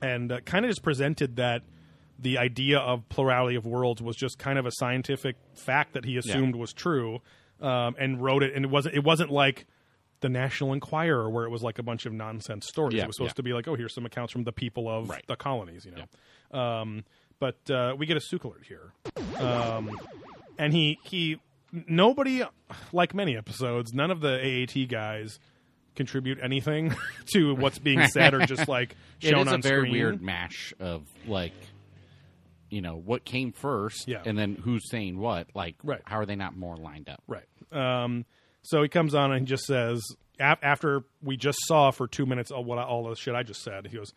and uh, kind of just presented that the idea of plurality of worlds was just kind of a scientific fact that he assumed was true, um, and wrote it. And it wasn't it wasn't like the National Enquirer where it was like a bunch of nonsense stories. Yeah, it was supposed yeah. to be like, oh, here's some accounts from the people of Right. the colonies, you know. Um, but uh, we get a Suk alert here, um, and he he nobody like many episodes. None of the AAT guys contribute anything to what's being said or just like shown is a on very screen. weird mash of like, you know, what came first, Yeah. and then who's saying what. Like, Right. how are they not more lined up? Right. Um, so he comes on and he just says, af- after we just saw for two minutes all, what I, all the shit I just said, he goes,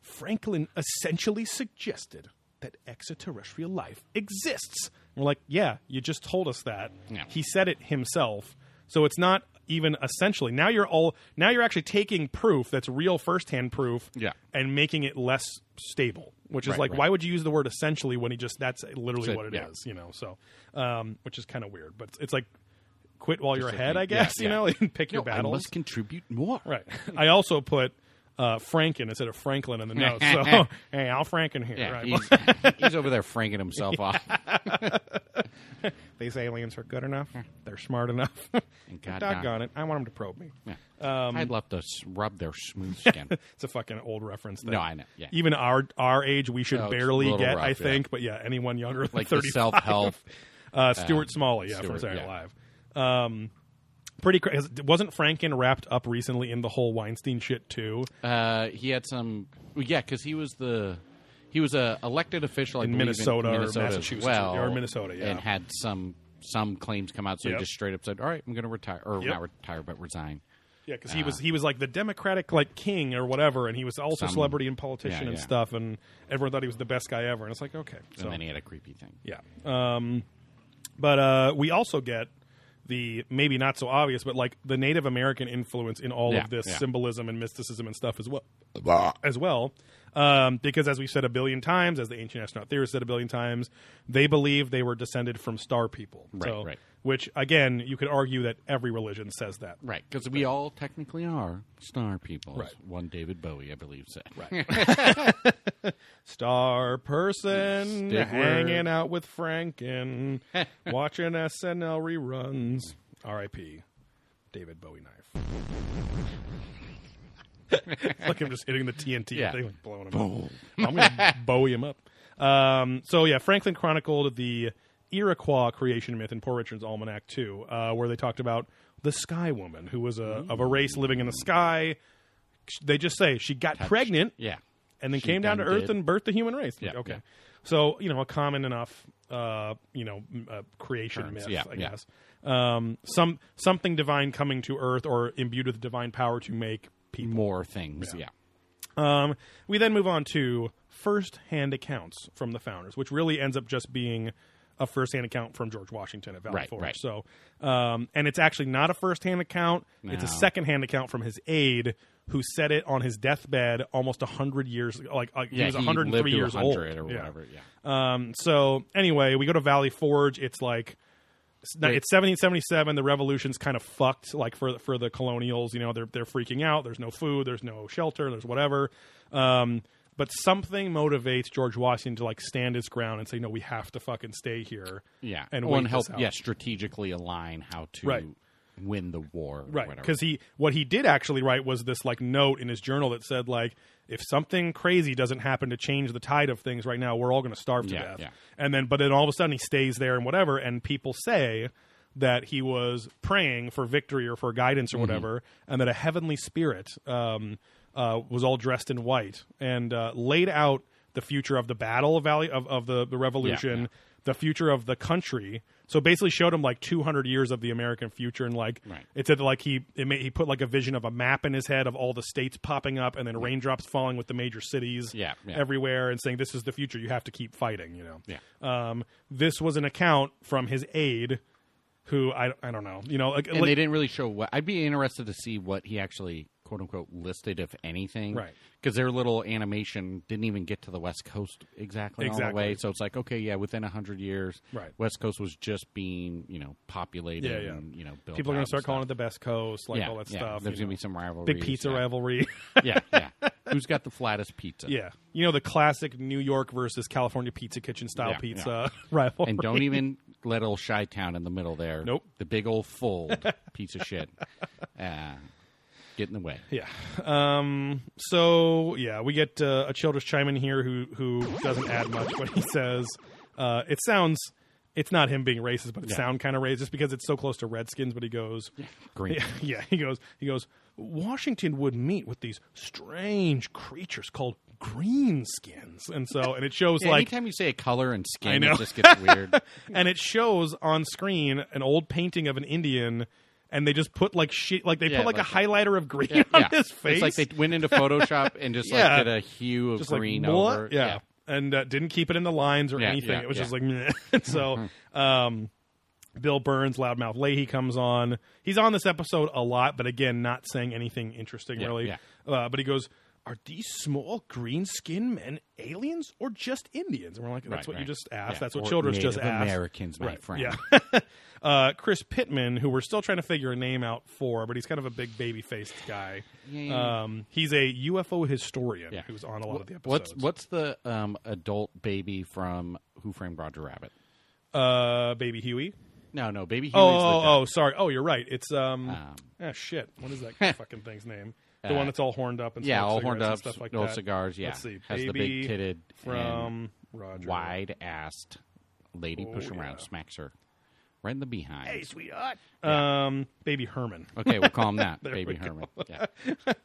Franklin essentially suggested that extraterrestrial life exists. And we're like, yeah, you just told us that. Yeah. He said it himself. So it's not even essentially. Now you're all now you're actually taking proof that's real firsthand proof Yeah. and making it less stable. Which is Right, like, right. why would you use the word essentially when he just that's literally So, what it is, yeah. you know? So, um, which is kind of weird, but it's, it's like quit while you're ahead, like- I guess. yeah, you know, and pick your No, I battles. must contribute more. Right. I also put uh, Franken instead of Franklin in the notes. So hey, I'll Franken here. Yeah, right. he's, he's over there franking himself off. These aliens are good enough. They're smart enough. And God Doggone it! I want them to probe me. Yeah. Um, I'd love to rub their smooth skin. It's a fucking old reference. That No, I know, yeah. Even our our age, we should Oh, barely get. rough, I yeah. think, but yeah, anyone younger than Like thirty self-help, Uh, Stuart Smalley, yeah, from Stuart, Saturday yeah. Night Live. Um, pretty. crazy. wasn't Franken wrapped up recently in the whole Weinstein shit too? Uh, he had some, yeah, because he was the he was a elected official I In believe, Minnesota or in Minnesota as Massachusetts, well, or Minnesota, yeah. and had some some claims come out. So Yep. he just straight up said, "All right, I'm going to retire, or Yep. not retire, but resign." Yeah, because he was he was like the Democratic like king or whatever, and he was also a Some- celebrity and politician yeah, and yeah. stuff, and everyone thought he was the best guy ever. And it's like okay, so And then he had a creepy thing. yeah. Um, but uh, we also get the maybe not so obvious, but like the Native American influence in all Yeah, of this yeah. symbolism and mysticism and stuff as well. As well, um, because as we've said a billion times, as the ancient astronaut theorists said a billion times, they believe they were descended from star people. Right, so, right. Which again, you could argue that every religion says that. Right, because we all technically are star people. Right. One David Bowie, I believe, said. Right. Star person hanging out with Franken, watching SNL reruns. R.I.P. David Bowie knife. Like I'm just hitting the TNT Yeah. thing, like blowing him up. I'm gonna Bowie him up. Um, so yeah, Franklin chronicled the Iroquois creation myth in Poor Richard's Almanac too, uh, where they talked about the Sky Woman, who was a of a race living in the sky. They just say she got pregnant Yeah. and then She came down to Earth did. and birthed the human race. Like, Yeah, okay. yeah. So you know, a common enough, uh, you know, uh, creation Terms, myth, yeah, I yeah. guess. Um, some something divine coming to Earth or imbued with divine power to make people. More things, yeah. Um, we then move on to first-hand accounts from the founders, which really ends up just being a first-hand account from George Washington at Valley Right, Forge. right. So, um, and it's actually not a first-hand account; it's a No. second-hand account from his aide, who said it on his deathbed almost hundred years, like, like he was he 103 lived to years old 100 or Yeah. whatever, yeah. Um, so anyway, we go to Valley Forge. It's like it's it's 1777. The revolution's kind of fucked. Like for for the colonials, you know, they're they're freaking out. There's no food. There's no shelter. There's whatever. Um, but something motivates George Washington to like stand his ground and say, no, we have to fucking stay here. Yeah. and Well, and help, yeah, strategically align how to Right. Win the war. right because he what he did actually write was this like note in his journal that said like if something crazy doesn't happen to change the tide of things right now we're all going to starve to Yeah, death yeah. and then but then all of a sudden he stays there and whatever and people say that he was praying for victory or for guidance Mm-hmm. or whatever and that a heavenly spirit um, uh, was all dressed in white and uh, laid out the future of the battle of valley of, of the, the revolution yeah. the future of the country so basically showed him like 200 years of the american future and like Right. it said like he it made, he put like a vision of a map in his head of all the states popping up and then raindrops falling with the major cities Yeah, yeah. everywhere and saying this is the future you have to keep fighting you know Yeah. um, this was an account from his aide who I, I don't know you know like, and like- they didn't really show what. I'd be interested to see what he actually quote unquote listed, if anything. Right. Because their little animation didn't even get to the West Coast exactly, all the Exactly. way. So it's like, okay, yeah, within a hundred years, Right. West Coast was just being, you know, populated. Yeah, yeah. And, you know, built people are going to start calling it the best coast like yeah, all that yeah. stuff There's gonna be some rivalry. big pizza rivalry yeah, yeah. Who's got the flattest pizza? yeah you know the classic new york versus california pizza kitchen style pizza rivalry And don't even let old Chi Town in the middle there. Nope. The big old fold piece of shit. Uh, get in the way. Yeah. Um, so yeah, we get uh, a Childress chime in here who who doesn't add much, but he says uh, it sounds. It's not him being racist, but it Yeah. sound kind of racist because it's so close to Redskins. But he goes, Green. yeah, yeah, he goes, he goes. Washington would meet with these strange creatures called greenskins, and so and it shows Yeah, like anytime you say a color and skin, it just gets weird. and it shows on screen an old painting of an Indian, and they just put like shit, like they Yeah, put like, like- a highlighter of green Yeah, on yeah. his face. It's like they went into Photoshop and just Yeah. like did a hue of just green like what? over. Yeah. And uh, didn't keep it in the lines or Yeah, anything. yeah, it was just like, meh. so. Um, Bill Birnes, Loudmouth Leahy comes on. He's on this episode a lot, but again, not saying anything interesting Yeah, really. yeah. Uh, but he goes, "Are these small green skinned men aliens or just Indians?" And we're like, "That's Right, what you just asked. Yeah. That's what Or Childress just asked." Americans, my right. friend. Yeah. uh, Chris Pittman, who we're still trying to figure a name out for, but he's kind of a big baby faced guy. Yeah, yeah, yeah. Um, he's a UFO historian Yeah. who's on a lot of the episodes. What's what's the um, adult baby from Who Framed Roger Rabbit? uh, Baby Huey? No, no, baby. Oh, Huey's the oh, oh, sorry. Oh, you're right. It's um, Um, ah, shit. What is that fucking thing's name? The Uh, one that's all horned up and yeah, all horned up, stuff like old that. cigars. Yeah, Let's see. has the Baby big titted from Roger. wide assed lady push Oh, around, yeah. smacks her right in the behind. Hey, sweetheart. Um, Baby Herman. Okay, we'll call him that, Baby. Herman. Yeah.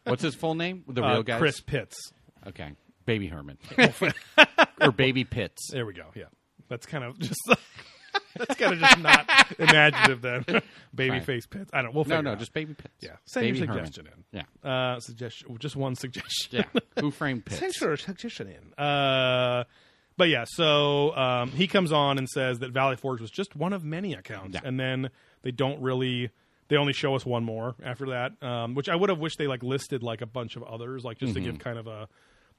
What's his full name? The Uh, real guy. Chris Pitts. Okay, Baby Herman or Baby Pitts. There we go. Yeah, that's kind of just. That's kind of just not imaginative then. Baby Fine. face pits. I don't. We'll No, figure no, out. just Baby pits. yeah. Send Baby your Herman. suggestion Yeah, in. Uh, suggestion. Just one suggestion. yeah. Who framed Pitts? Send your suggestion in. Uh, but yeah, so um, he comes on and says that Valley Forge was just one of many accounts, Yeah. and then they don't really. They only show us one more after that, um, which I would have wished they like listed like a bunch of others, like just to give kind of a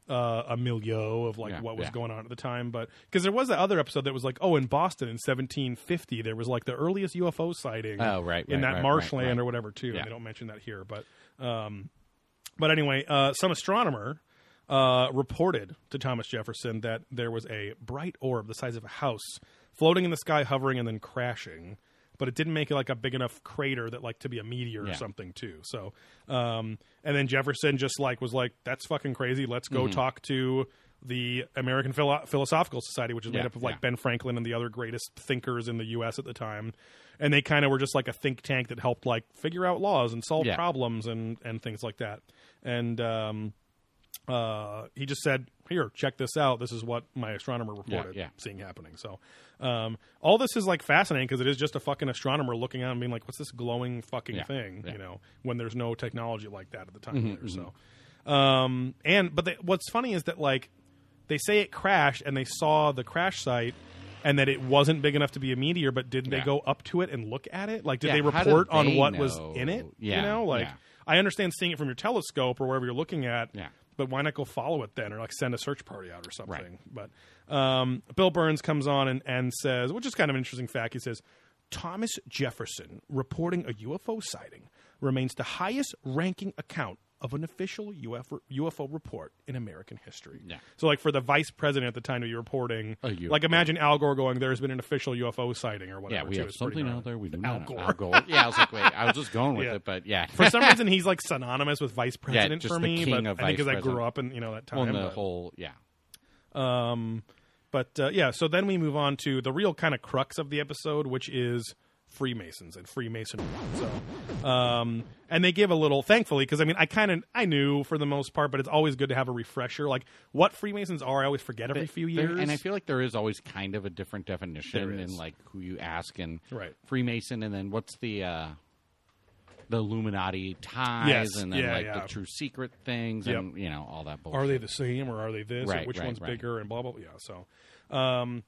uh, a milieu of like. Yeah, what was yeah. going on at the time. But because there was that other episode that was like, oh, in Boston in 1750, there was like the earliest UFO sighting Oh, right, in right, that right, marshland right. or whatever too. Yeah. They don't mention that here, but um, but anyway, uh, some astronomer uh, reported to Thomas Jefferson that there was a bright orb the size of a house floating in the sky, hovering and then crashing. But it didn't make it like a big enough crater that like to be a meteor or something too. So, um, and then Jefferson just like was like, "That's fucking crazy. Let's go Mm-hmm. talk to the American Philo- Philosophical Society, which is made Yeah, up of like yeah. Ben Franklin and the other greatest thinkers in the U.S. at the time." And they kind of were just like a think tank that helped like figure out laws and solve Yeah. problems and and things like that. And um, uh, he just said, "Here, check this out. This is what my astronomer reported yeah. seeing happening." So, um, all this is like fascinating because it is just a fucking astronomer looking out and being like, "What's this glowing fucking Yeah, thing?" yeah. You know, when there's no technology like that at the time Mm-hmm, there. So, um, and but they, what's funny is that like they say it crashed and they saw the crash site. And that it wasn't big enough to be a meteor, but did they go up to it and look at it? Like, did Yeah, they how did report on they what was in it? Yeah, you know, like yeah. I understand seeing it from your telescope or wherever you're looking at. Yeah. But why not go follow it then, or like send a search party out or something? Right. But um, Bill Birnes comes on and, and says, which is kind of an interesting fact. He says Thomas Jefferson reporting a UFO sighting remains the highest ranking account of an official UFO, UFO report in American history. Yeah. So, like for the vice president at the time to be reporting, like imagine Al Gore going, "There's been an official UFO sighting" or whatever." Yeah, we too. have It's something out there we do Al not Gore. Al Gore. Yeah, I was like, wait, I was just going with Yeah. it, but yeah. For some reason, he's like synonymous with vice president just for me. king but of I think because I grew up in you know that time. on the but- whole, yeah. Um, but uh, yeah, so then we move on to the real kind of crux of the episode, which is Freemasons and Freemasonry. So, um, and they give a little, thankfully, because I mean, I kind of I knew for the most part, but it's always good to have a refresher, like what Freemasons are. I always forget every few years, and I feel like there is always kind of a different definition in like who you ask and Right. Freemason, and then what's the uh, the Illuminati ties, Yes, and then yeah, like yeah. the true secret things, Yep. and you know all that bullshit. are they the same or are they this? or Right, which right, one's bigger and blah blah blah. Yeah. So, um,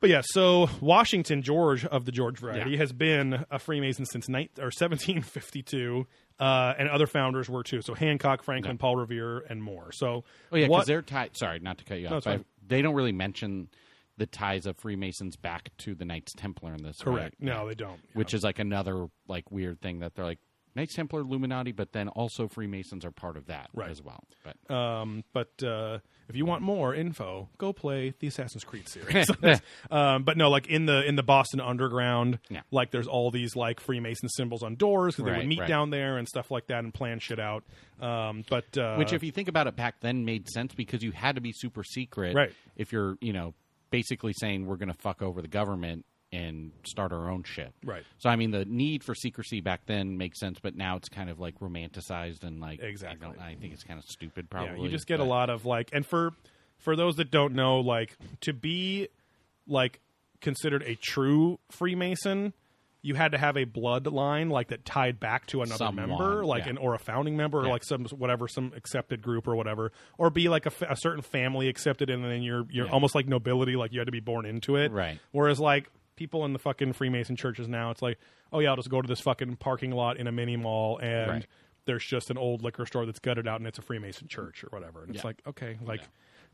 but yeah, so Washington George of the George variety Yeah. has been a Freemason since night or 1752, uh, and other founders were too. So Hancock, Franklin, Yeah. Paul Revere, and more. So Oh yeah, because they're tied. Sorry, not to cut you No, off. fine. they don't really mention the ties of Freemasons back to the Knights Templar in this. correct. right? No, they don't. Which is like another like weird thing that they're like Knights Templar, Illuminati, but then also Freemasons are part of that Right. as well. But Um, but uh, if you want more info, go play the Assassin's Creed series. um, but no, like in the in the Boston Underground, Yeah. like there's all these like Freemason symbols on doors because they would meet right. down there and stuff like that and plan shit out. Um, but uh, Which, if you think about it, back then made sense because you had to be super secret. Right. If you're, you know, basically saying we're going to fuck over the government and start our own shit. Right. So I mean, the need for secrecy back then makes sense, but now it's kind of like romanticized and like Exactly. I, don't- I think it's kind of stupid. yeah, Probably. you just get a lot of like, and for for those that don't know, like to be like considered a true Freemason. You had to have a bloodline like that tied back to another Someone, member, like yeah. an or a founding member, or Yeah. like some whatever some accepted group or whatever, or be like a, a certain family accepted, and then you're you're Yeah. almost like nobility, like you had to be born into it, Right. Whereas like people in the fucking Freemason churches now, it's like, oh yeah, I'll just go to this fucking parking lot in a mini mall and Right. there's just an old liquor store that's gutted out and it's a Freemason church or whatever. And it's like, okay, like, Yeah.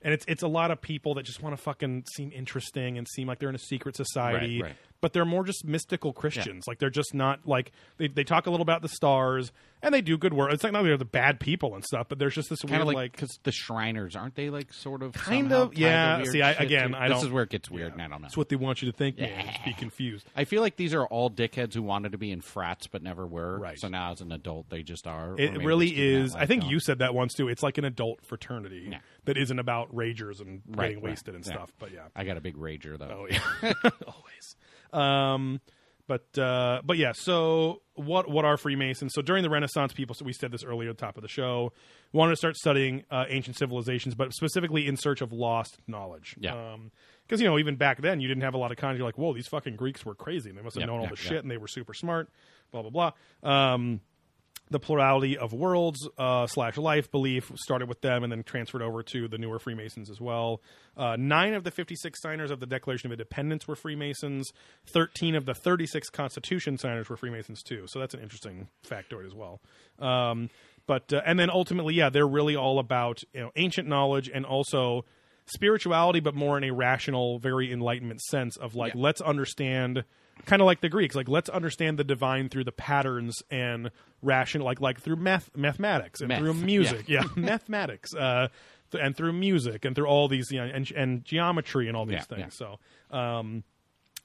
and it's it's a lot of people that just want to fucking seem interesting and seem like they're in a secret society, Right, right. But they're more just mystical Christians. Like they're just not like they they talk a little about the stars and they do good work. It's like not they're the bad people and stuff, but there's just this kind weird like like. because the Shriners aren't they like sort of Kind of, to yeah. weird See, I- again, too? I this don't- is where it gets weird, and I don't know. It's what they want you to think. Yeah. Just be confused. I feel like these are all dickheads who wanted to be in frats but never were. Right. So now as an adult, they just are. It really is. keeping that is. I think going. you said that once too. It's like an adult fraternity Yeah. that isn't about ragers and Right, getting right. wasted and Yeah. stuff. But yeah, I got a big rager though. oh yeah, always. Um, but uh, but yeah. So what what are Freemasons? So during the Renaissance, people. So we said this earlier at the top of the show. Wanted to start studying uh, ancient civilizations, but specifically in search of lost knowledge. Yeah. Because you know, even back then, you didn't have a lot of content. You're like, whoa, these fucking Greeks were crazy. and They must have Yeah, known all yeah, this yeah. shit, and they were super smart. Blah blah blah. Um, the plurality of worlds uh, slash life belief started with them and then transferred over to the newer Freemasons as well. Uh, nine of the 56 signers of the Declaration of Independence were Freemasons. 13 of the 36 Constitution signers were Freemasons too. So that's an interesting factoid as well. Um, but uh, and then ultimately, yeah, they're really all about you know ancient knowledge and also spirituality, but more in a rational, very enlightenment sense of like Yeah. let's understand kind of like the Greeks, like let's understand the divine through the patterns and rational, like like through math, mathematics and Meth, through music, yeah, mathematics, uh, th- and through music and through all these, you know, and and geometry and all these Yeah, things. So, um,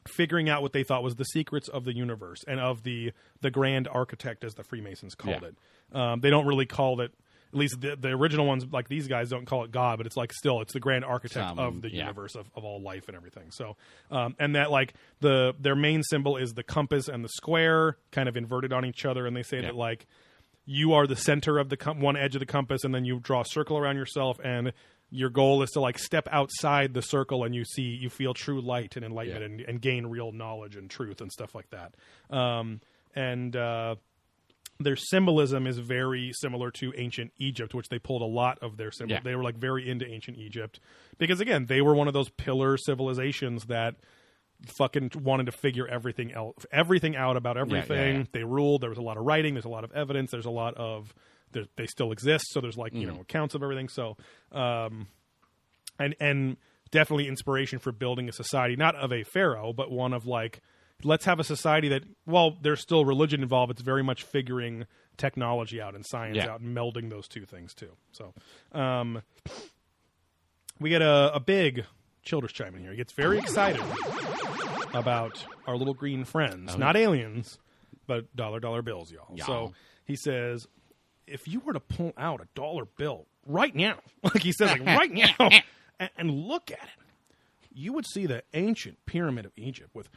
figuring out what they thought was the secrets of the universe and of the the grand architect, as the Freemasons called Yeah. it. Um, they don't really call it. At least the, the original ones, like these guys, don't call it God, but it's like still, it's the grand architect Some, of the yeah. universe of, of all life and everything. So, um, and that like the their main symbol is the compass and the square, kind of inverted on each other, and they say Yeah. that like you are the center of the com- one edge of the compass, and then you draw a circle around yourself, and your goal is to like step outside the circle, and you see you feel true light and enlightenment, Yeah. and, and gain real knowledge and truth and stuff like that. Um, and uh, their symbolism is very similar to ancient Egypt, which they pulled a lot of their symbol. Yeah. They were like very into ancient Egypt because again, they were one of those pillar civilizations that fucking wanted to figure everything else, everything out about everything. yeah. They ruled. There was a lot of writing. There's a lot of evidence. There's a lot of they still exist. So there's like you Mm-hmm. know accounts of everything. So um, and and definitely inspiration for building a society, not of a pharaoh, but one of like let's have a society that while there's still religion involved, it's very much figuring technology out and science Yeah. out and melding those two things too. So um, we get a, a big Childress chime in here. He gets very excited about our little green friends, not aliens, but dollar dollar bills, y'all. So he says, if you were to pull out a dollar bill right now, like he says, like right now, and, and look at it, you would see the ancient pyramid of Egypt with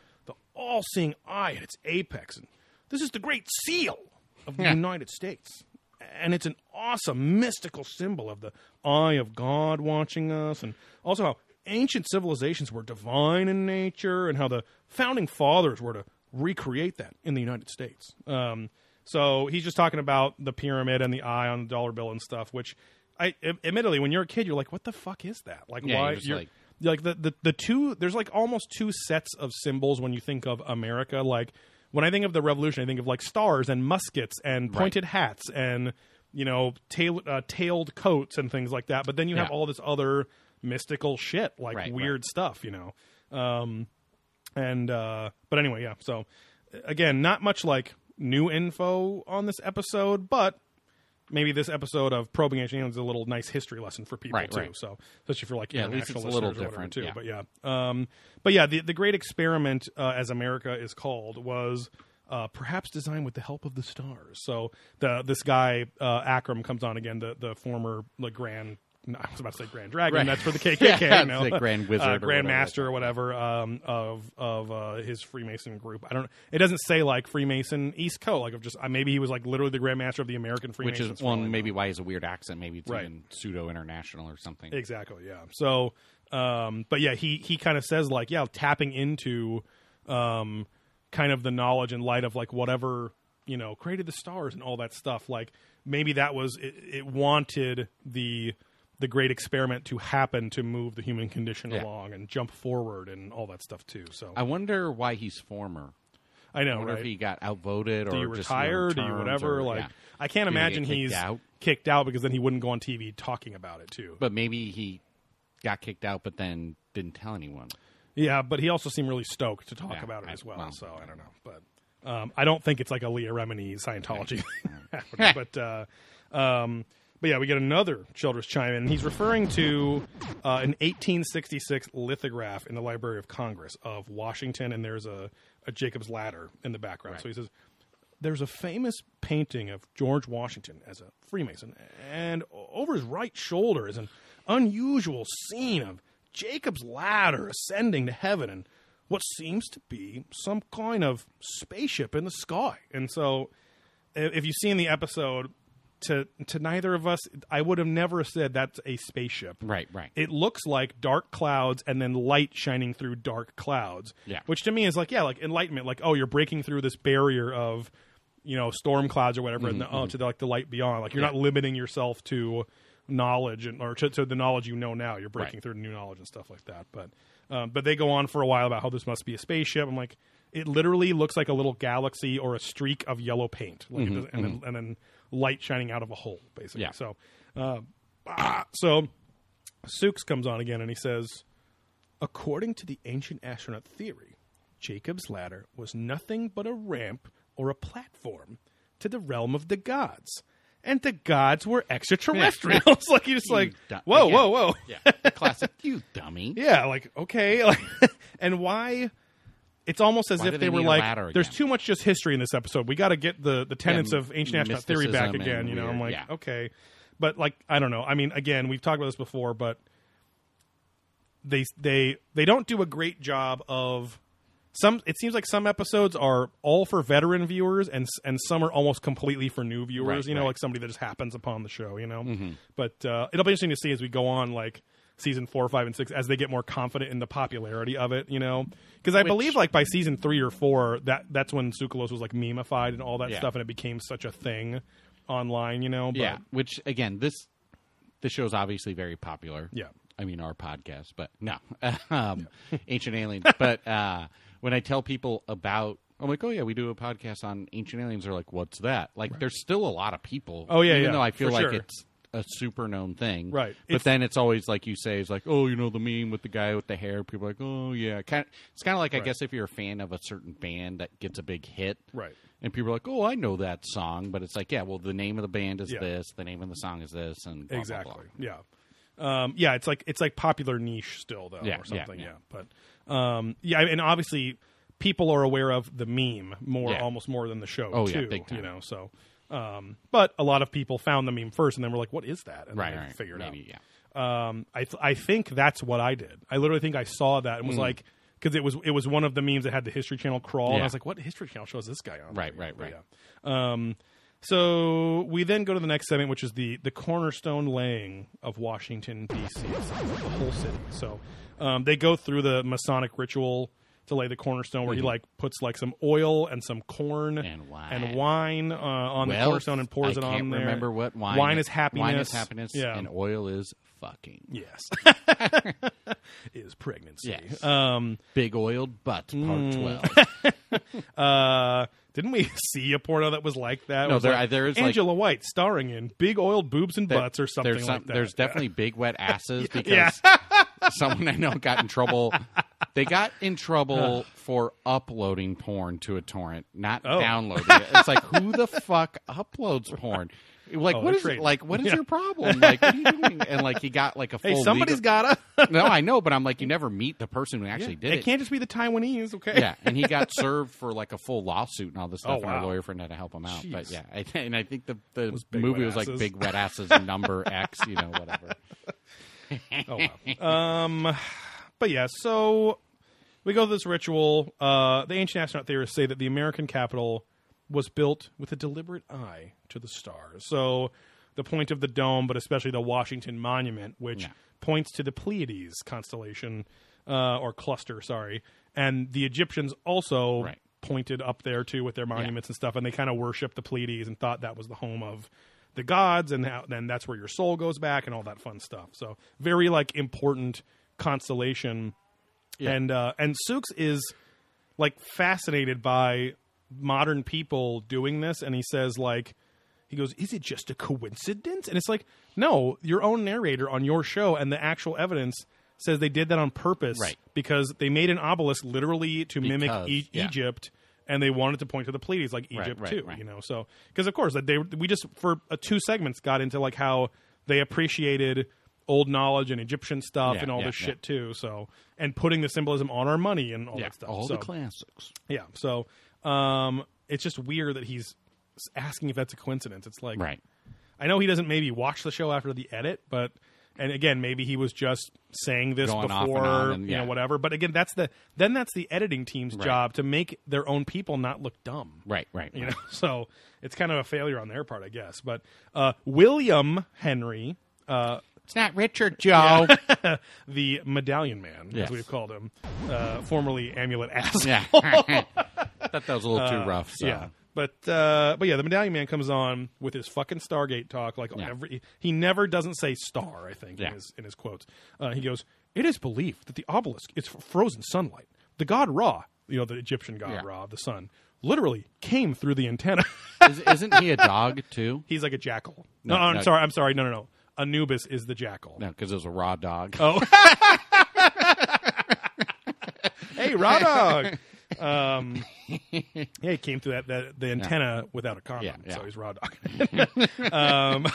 all-seeing eye at its apex, and this is the Great Seal of the Yeah. United States. And it's an awesome mystical symbol of the eye of God watching us, and also how ancient civilizations were divine in nature, and how the founding fathers were to recreate that in the United States. Um, so he's just talking about the pyramid and the eye on the dollar bill and stuff. Which, I admittedly, when you're a kid, you're like, "What the fuck is that?" Like, Yeah, why? you're like- like the, the the two there's like almost two sets of symbols when you think of America. Like when I think of the revolution, I think of like stars and muskets and pointed hats and you know tail, uh, tailed coats and things like that. But then you have all this other mystical shit, like Right, weird stuff, you know. Um, and uh, but anyway, yeah. So again, not much like new info on this episode, but maybe this episode of probing ancient aliens is a little nice history lesson for people Right, too. right. So especially for like Yeah, at least international it's a little listeners or whatever, different, too. yeah. But yeah, um, but yeah, the the great experiment, uh, as America is called, was. Uh, perhaps designed with the help of the stars. So the this guy uh, Akram comes on again, the the former like grand. no, I was about to say Grand Dragon. Right. That's for the KKK. Yeah, you know? the Grand Wizard uh, or Grand whatever Master, or whatever um, of of uh, his Freemason group. I don't. It doesn't say like Freemason East Coast. Like of just uh, maybe he was like literally the Grand Master of the American which Freemasons. is for well, maybe why he's a weird accent. Maybe it's Right. even pseudo international or something. Exactly. Yeah. So, um, but yeah, he he kind of says like, yeah, tapping into, um, kind of the knowledge and light of like whatever you know created the stars and all that stuff. Like maybe that was it, it wanted the the great experiment to happen to move the human condition Yeah. along and jump forward and all that stuff too. So I wonder why he's former. I I know, wonder right? if he got outvoted do or you just retire? Do you whatever? or- like yeah. I can't he imagine kicked he's out? kicked out because then he wouldn't go on TV talking about it too. But maybe he got kicked out, but then didn't tell anyone. Yeah, but he also seemed really stoked to talk Yeah, about it I- as well. well, so I don't know, but um, I don't think it's like a Leah Remini Scientology. but uh, um, but yeah, we get another Childress chime in. He's referring to uh, an 1866 lithograph in the Library of Congress of Washington, and there's a, a Jacob's ladder in the background. So he says. There's a famous painting of George Washington as a Freemason, and over his right shoulder is an unusual scene of Jacob's ladder ascending to heaven. And what seems to be some kind of spaceship in the sky. And so, if you've seen the episode, to to neither of us, I would have never said that's a spaceship. Right, right. It looks like dark clouds and then light shining through dark clouds. Yeah. Which to me is like, yeah, like enlightenment. Like, oh, you're breaking through this barrier of, you know, storm clouds or whatever, and mm-hmm, the, oh, mm-hmm. to the, like the light beyond. Like, you're not limiting yourself to knowledge and or to, to the knowledge you know now. You're breaking Right. through to new knowledge and stuff like that. But, um, but they go on for a while about how this must be a spaceship. I'm like, it literally looks like a little galaxy or a streak of yellow paint, like, it does- and, then, and then light shining out of a hole, basically. Yeah. So, uh, ah, so Sooks comes on again and he says, According to the ancient astronaut theory, Jacob's ladder was nothing but a ramp or a platform to the realm of the gods. And the gods were extraterrestrials. like you're just You like, du- whoa, again. whoa, whoa. Yeah, classic. You dummy. Yeah, like okay, like, and why? It's almost as Why if they, they were like, "There's too much just history in this episode. We got to get the the tenets Yeah, of ancient astronaut theory back again." You know, I'm like, yeah. okay, but like, I don't know. I mean, again, we've talked about this before, but they they they don't do a great job of some. It seems like some episodes are all for veteran viewers, and and some are almost completely for new viewers. Right, you know, right. like somebody that just happens upon the show. You know, Mm-hmm. but uh, it'll be interesting to see as we go on, like season four, five, and six, as they get more confident in the popularity of it. You know, because I Which- believe like by season three or four, that that's when Tsoukalos was like memeified and all that Yeah. stuff, and it became such a thing online. You know, but, Yeah, which again, this this show's obviously very popular. Yeah. I mean our podcast, but no, um, Ancient Aliens. But uh, when I tell people about, I'm like, oh yeah, we do a podcast on Ancient Aliens. They're like, what's that? Like, there's still a lot of people. Oh, yeah, even yeah, though I feel like sure. it's a super known thing, Right. But It's- then it's always like you say, it's like, oh, you know, the meme with the guy with the hair. People are like, oh yeah, kind. It's kind of like I guess if you're a fan of a certain band that gets a big hit, Right. and people are like, "Oh, I know that song," but it's like, yeah, well, the name of the band is Yeah. this, the name of the song is this, and blah, blah, exactly. blah. Yeah. Um, yeah, it's like it's like popular niche still though, Yeah, or yeah, something. Yeah, yeah. but um, yeah, and obviously people are aware of the meme more, Yeah. almost more than the show Oh, yeah, too. big time. You know, so. Um, but a lot of people found the meme first, and then were like, "What is that?" And Right, right, figured maybe, out. yeah. Um, I th- I think that's what I did. I literally think I saw that and was like, because it was it was one of the memes that had the History Channel crawl, and I was like, "What History Channel show is this guy on?" Right, right, right. Yeah. Um, so we then go to the next segment, which is the the cornerstone laying of Washington D.C. The whole city. So um, they go through the Masonic ritual to lay the cornerstone, where he like puts like some oil and some corn Mm-hmm. And wine. and wine uh, on the cornerstone and pours I it on there. remember what wine. Wine is happiness. Wine is happiness. Yeah. and oil is fucking. Yes. is pregnancy. Yes. Um, Big oiled butt, part Mm. twelve. uh, didn't we see a porno that was like that? No, there- like there is, like- Angela White starring in Big Oiled Boobs and Butts or something there's like that. There's definitely big wet asses because someone I know got in trouble. They got in trouble for uploading porn to a torrent, not Oh. downloading it. It's like who the fuck uploads porn? Like Oh, what they're like what is Yeah. your problem? Like what are you doing? And like he got like a full Hey, somebody's legal- gotta. No, I know, but I'm like you never meet the person who actually did it it. can't just be the Taiwanese, okay? yeah, and he got served for like a full lawsuit and all this stuff, Oh, and our lawyer friend had to help him out. But yeah, I, and I think the the big movie was like. Big Wet Asses number X, you know, whatever. Oh wow. um, but yeah, so we go to this ritual. Uh, the ancient astronaut theorists say that the American capital was built with a deliberate eye to the stars. So the point of the dome, but especially the Washington Monument, which Yeah. points to the Pleiades constellation uh, or cluster. Sorry, and the Egyptians also Right. pointed up there too with their monuments and stuff, and they kind of worshipped the Pleiades and thought that was the home of the gods, and how, then that's where your soul goes back and all that fun stuff. So very like important constellation, and uh, and Sooks is like fascinated by modern people doing this, and he says like. He goes, "Is it just a coincidence?" And it's like, "No, your own narrator on your show and the actual evidence says they did that on purpose Right. because they made an obelisk literally to mimic e- yeah. Egypt, and they wanted to point to the Pleiades like Egypt right, too. right. You know, so because of course that they we just for uh, two segments got into like how they appreciated old knowledge and Egyptian stuff Yeah, and all yeah, this yeah. shit too. So and putting the symbolism on our money and all that stuff. all so, the classics. yeah, so um, it's just weird that he's asking if that's a coincidence. It's like Right. I know he doesn't maybe watch the show after the edit, but and again, maybe he was just saying this Going off and before, on and- you know, whatever. But again, that's the then that's the editing team's job to make their own people not look dumb. Right, right. You right. know, so it's kind of a failure on their part, I guess. But uh, William Henry, uh, It's not Richard Joe. the Medallion Man, Yes. as we've called him, uh, formerly Amulet Ass. yeah. Thought that was a little too rough. So. Yeah. But uh, but yeah, the Medallion Man comes on with his fucking Stargate talk. Like Yeah. every, he never doesn't say star. I think Yeah. in his in his quotes, uh, he goes, "It is believed that the obelisk is frozen sunlight. The god Ra, you know, the Egyptian god Yeah. Ra, the sun, literally came through the antenna. Is, isn't he a dog too? He's like a jackal. No, No, I'm no. sorry. I'm sorry. No, no, no. Anubis is the jackal. No, because it was a raw dog. Oh. hey, raw dog. Um, yeah, he came through that, that the antenna without a condom, Yeah, yeah. so he's raw dog. um,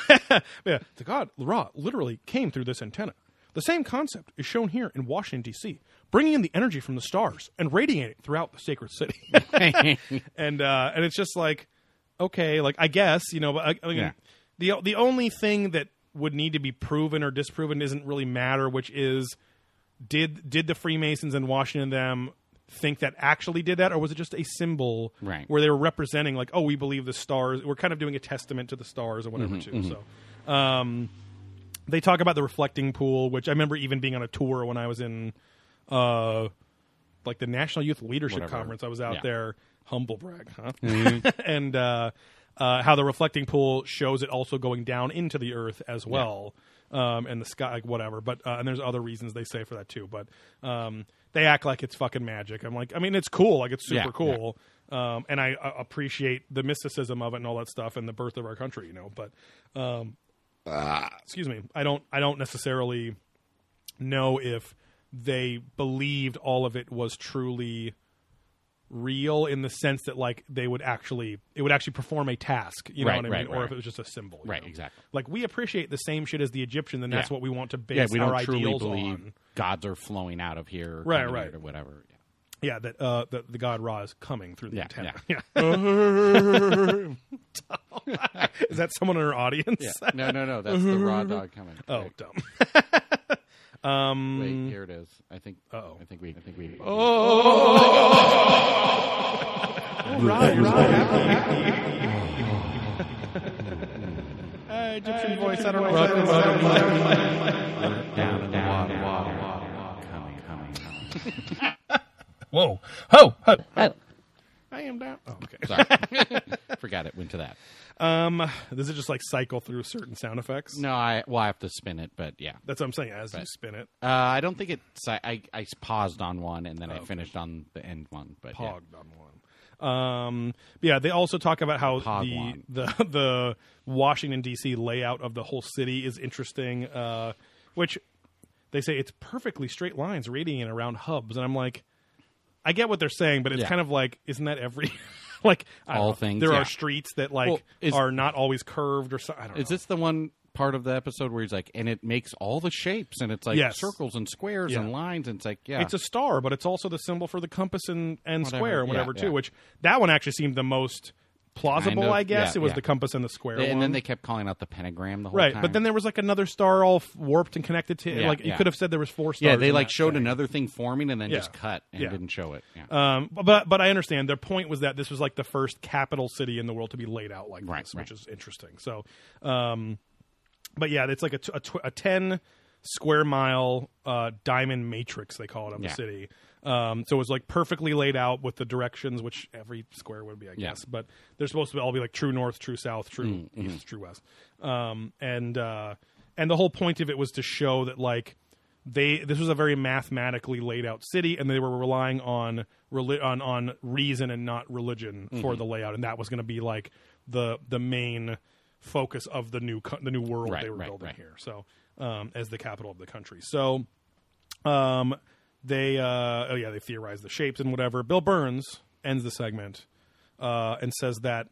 yeah, the god Ra literally came through this antenna. The same concept is shown here in Washington D.C., bringing in the energy from the stars and radiating it throughout the sacred city. and uh, and it's just like, okay, like I guess you know, but I, I mean, Yeah. the the only thing that would need to be proven or disproven doesn't really matter, which is did did the Freemasons in Washington them think that actually did that, or was it just a symbol Right. where they were representing like, oh, we believe the stars. We're kind of doing a testament to the stars or whatever Mm-hmm, too. So, um, they talk about the reflecting pool, which I remember even being on a tour when I was in, uh, like the National Youth Leadership Whatever. Conference. I was out Yeah. there, humble brag, huh? Mm-hmm. and uh, uh, how the reflecting pool shows it also going down into the earth as well, um, and the sky, like whatever. But uh, and there's other reasons they say for that too. But um, they act like it's fucking magic. I'm like, I mean, it's cool, like it's super Yeah, cool, Um, and I uh, appreciate the mysticism of it and all that stuff and the birth of our country, you know. But um, excuse me, I don't, I don't necessarily know if they believed all of it was truly real in the sense that like they would actually it would actually perform a task you know Right, what i right, mean or if it was just a symbol you Right, know? exactly. like we appreciate the same shit as the egyptian then that's Yeah. what we want to base yeah, we our don't truly ideals believe on gods are flowing out of here, Right, right. or whatever. yeah that uh that the god ra is coming through the Yeah, antenna yeah. yeah is that someone in our audience Yeah. No, no, no. That's the raw dog coming. oh Wait, dumb wait, here it is. I think. Uh-oh. I think we. I think we. Uh, egyptian voice i don't know down in the water, water, water, coming, coming, coming. whoa ho ho Oh, i am down oh, okay Sorry, forgot it. Went to that. Um does it just like cycle through certain sound effects No, I. Well, I have to spin it, but yeah. that's what i'm saying as you spin it Uh, I don't think it's. I, I, I paused on one and then I finished on the end one. But yeah. on one. Um, yeah, they also talk about how the, the the Washington D.C. layout of the whole city is interesting, uh, which they say it's perfectly straight lines radiating around hubs, and I'm like, I get what they're saying, but it's Yeah. kind of like, isn't that every like All things, There yeah. are streets that like Well, is- are not always curved or something. Is know. this the one part of the episode where he's like, and it makes all the shapes, and it's like Yes. circles and squares Yeah. and lines, and it's like, yeah, It's a star, but it's also the symbol for the compass and, and Whatever. square and Yeah, whatever too. yeah. Which that one actually seemed the most plausible, Kind of, I guess. yeah, it was yeah. the compass and the square. and one. then they kept calling out the pentagram the whole right time. but then there was like another star all f- warped and connected to it Yeah, like you could have said there was four stars yeah, they like showed thing. another thing forming and then just cut and didn't show it. Yeah. um but but i understand their point was that this was like the first capital city in the world to be laid out like Right, this right. which is interesting so um but yeah it's like a, t- a, tw- a 10 square mile uh diamond matrix they call it of the city um, so it was like perfectly laid out with the directions, which every square would be, I Yeah. guess. But they're supposed to all be like true north, true south, true Mm-hmm. east, true west. Um, and uh, and the whole point of it was to show that like they this was a very mathematically laid out city, and they were relying on reli- on on reason and not religion for Mm-hmm. the layout, and that was going to be like the the main focus of the new co- the new world Right, they were right, building right. here. So um, as the capital of the country, so um, they uh, oh yeah they theorize the shapes and whatever. Bill Birnes ends the segment uh, and says that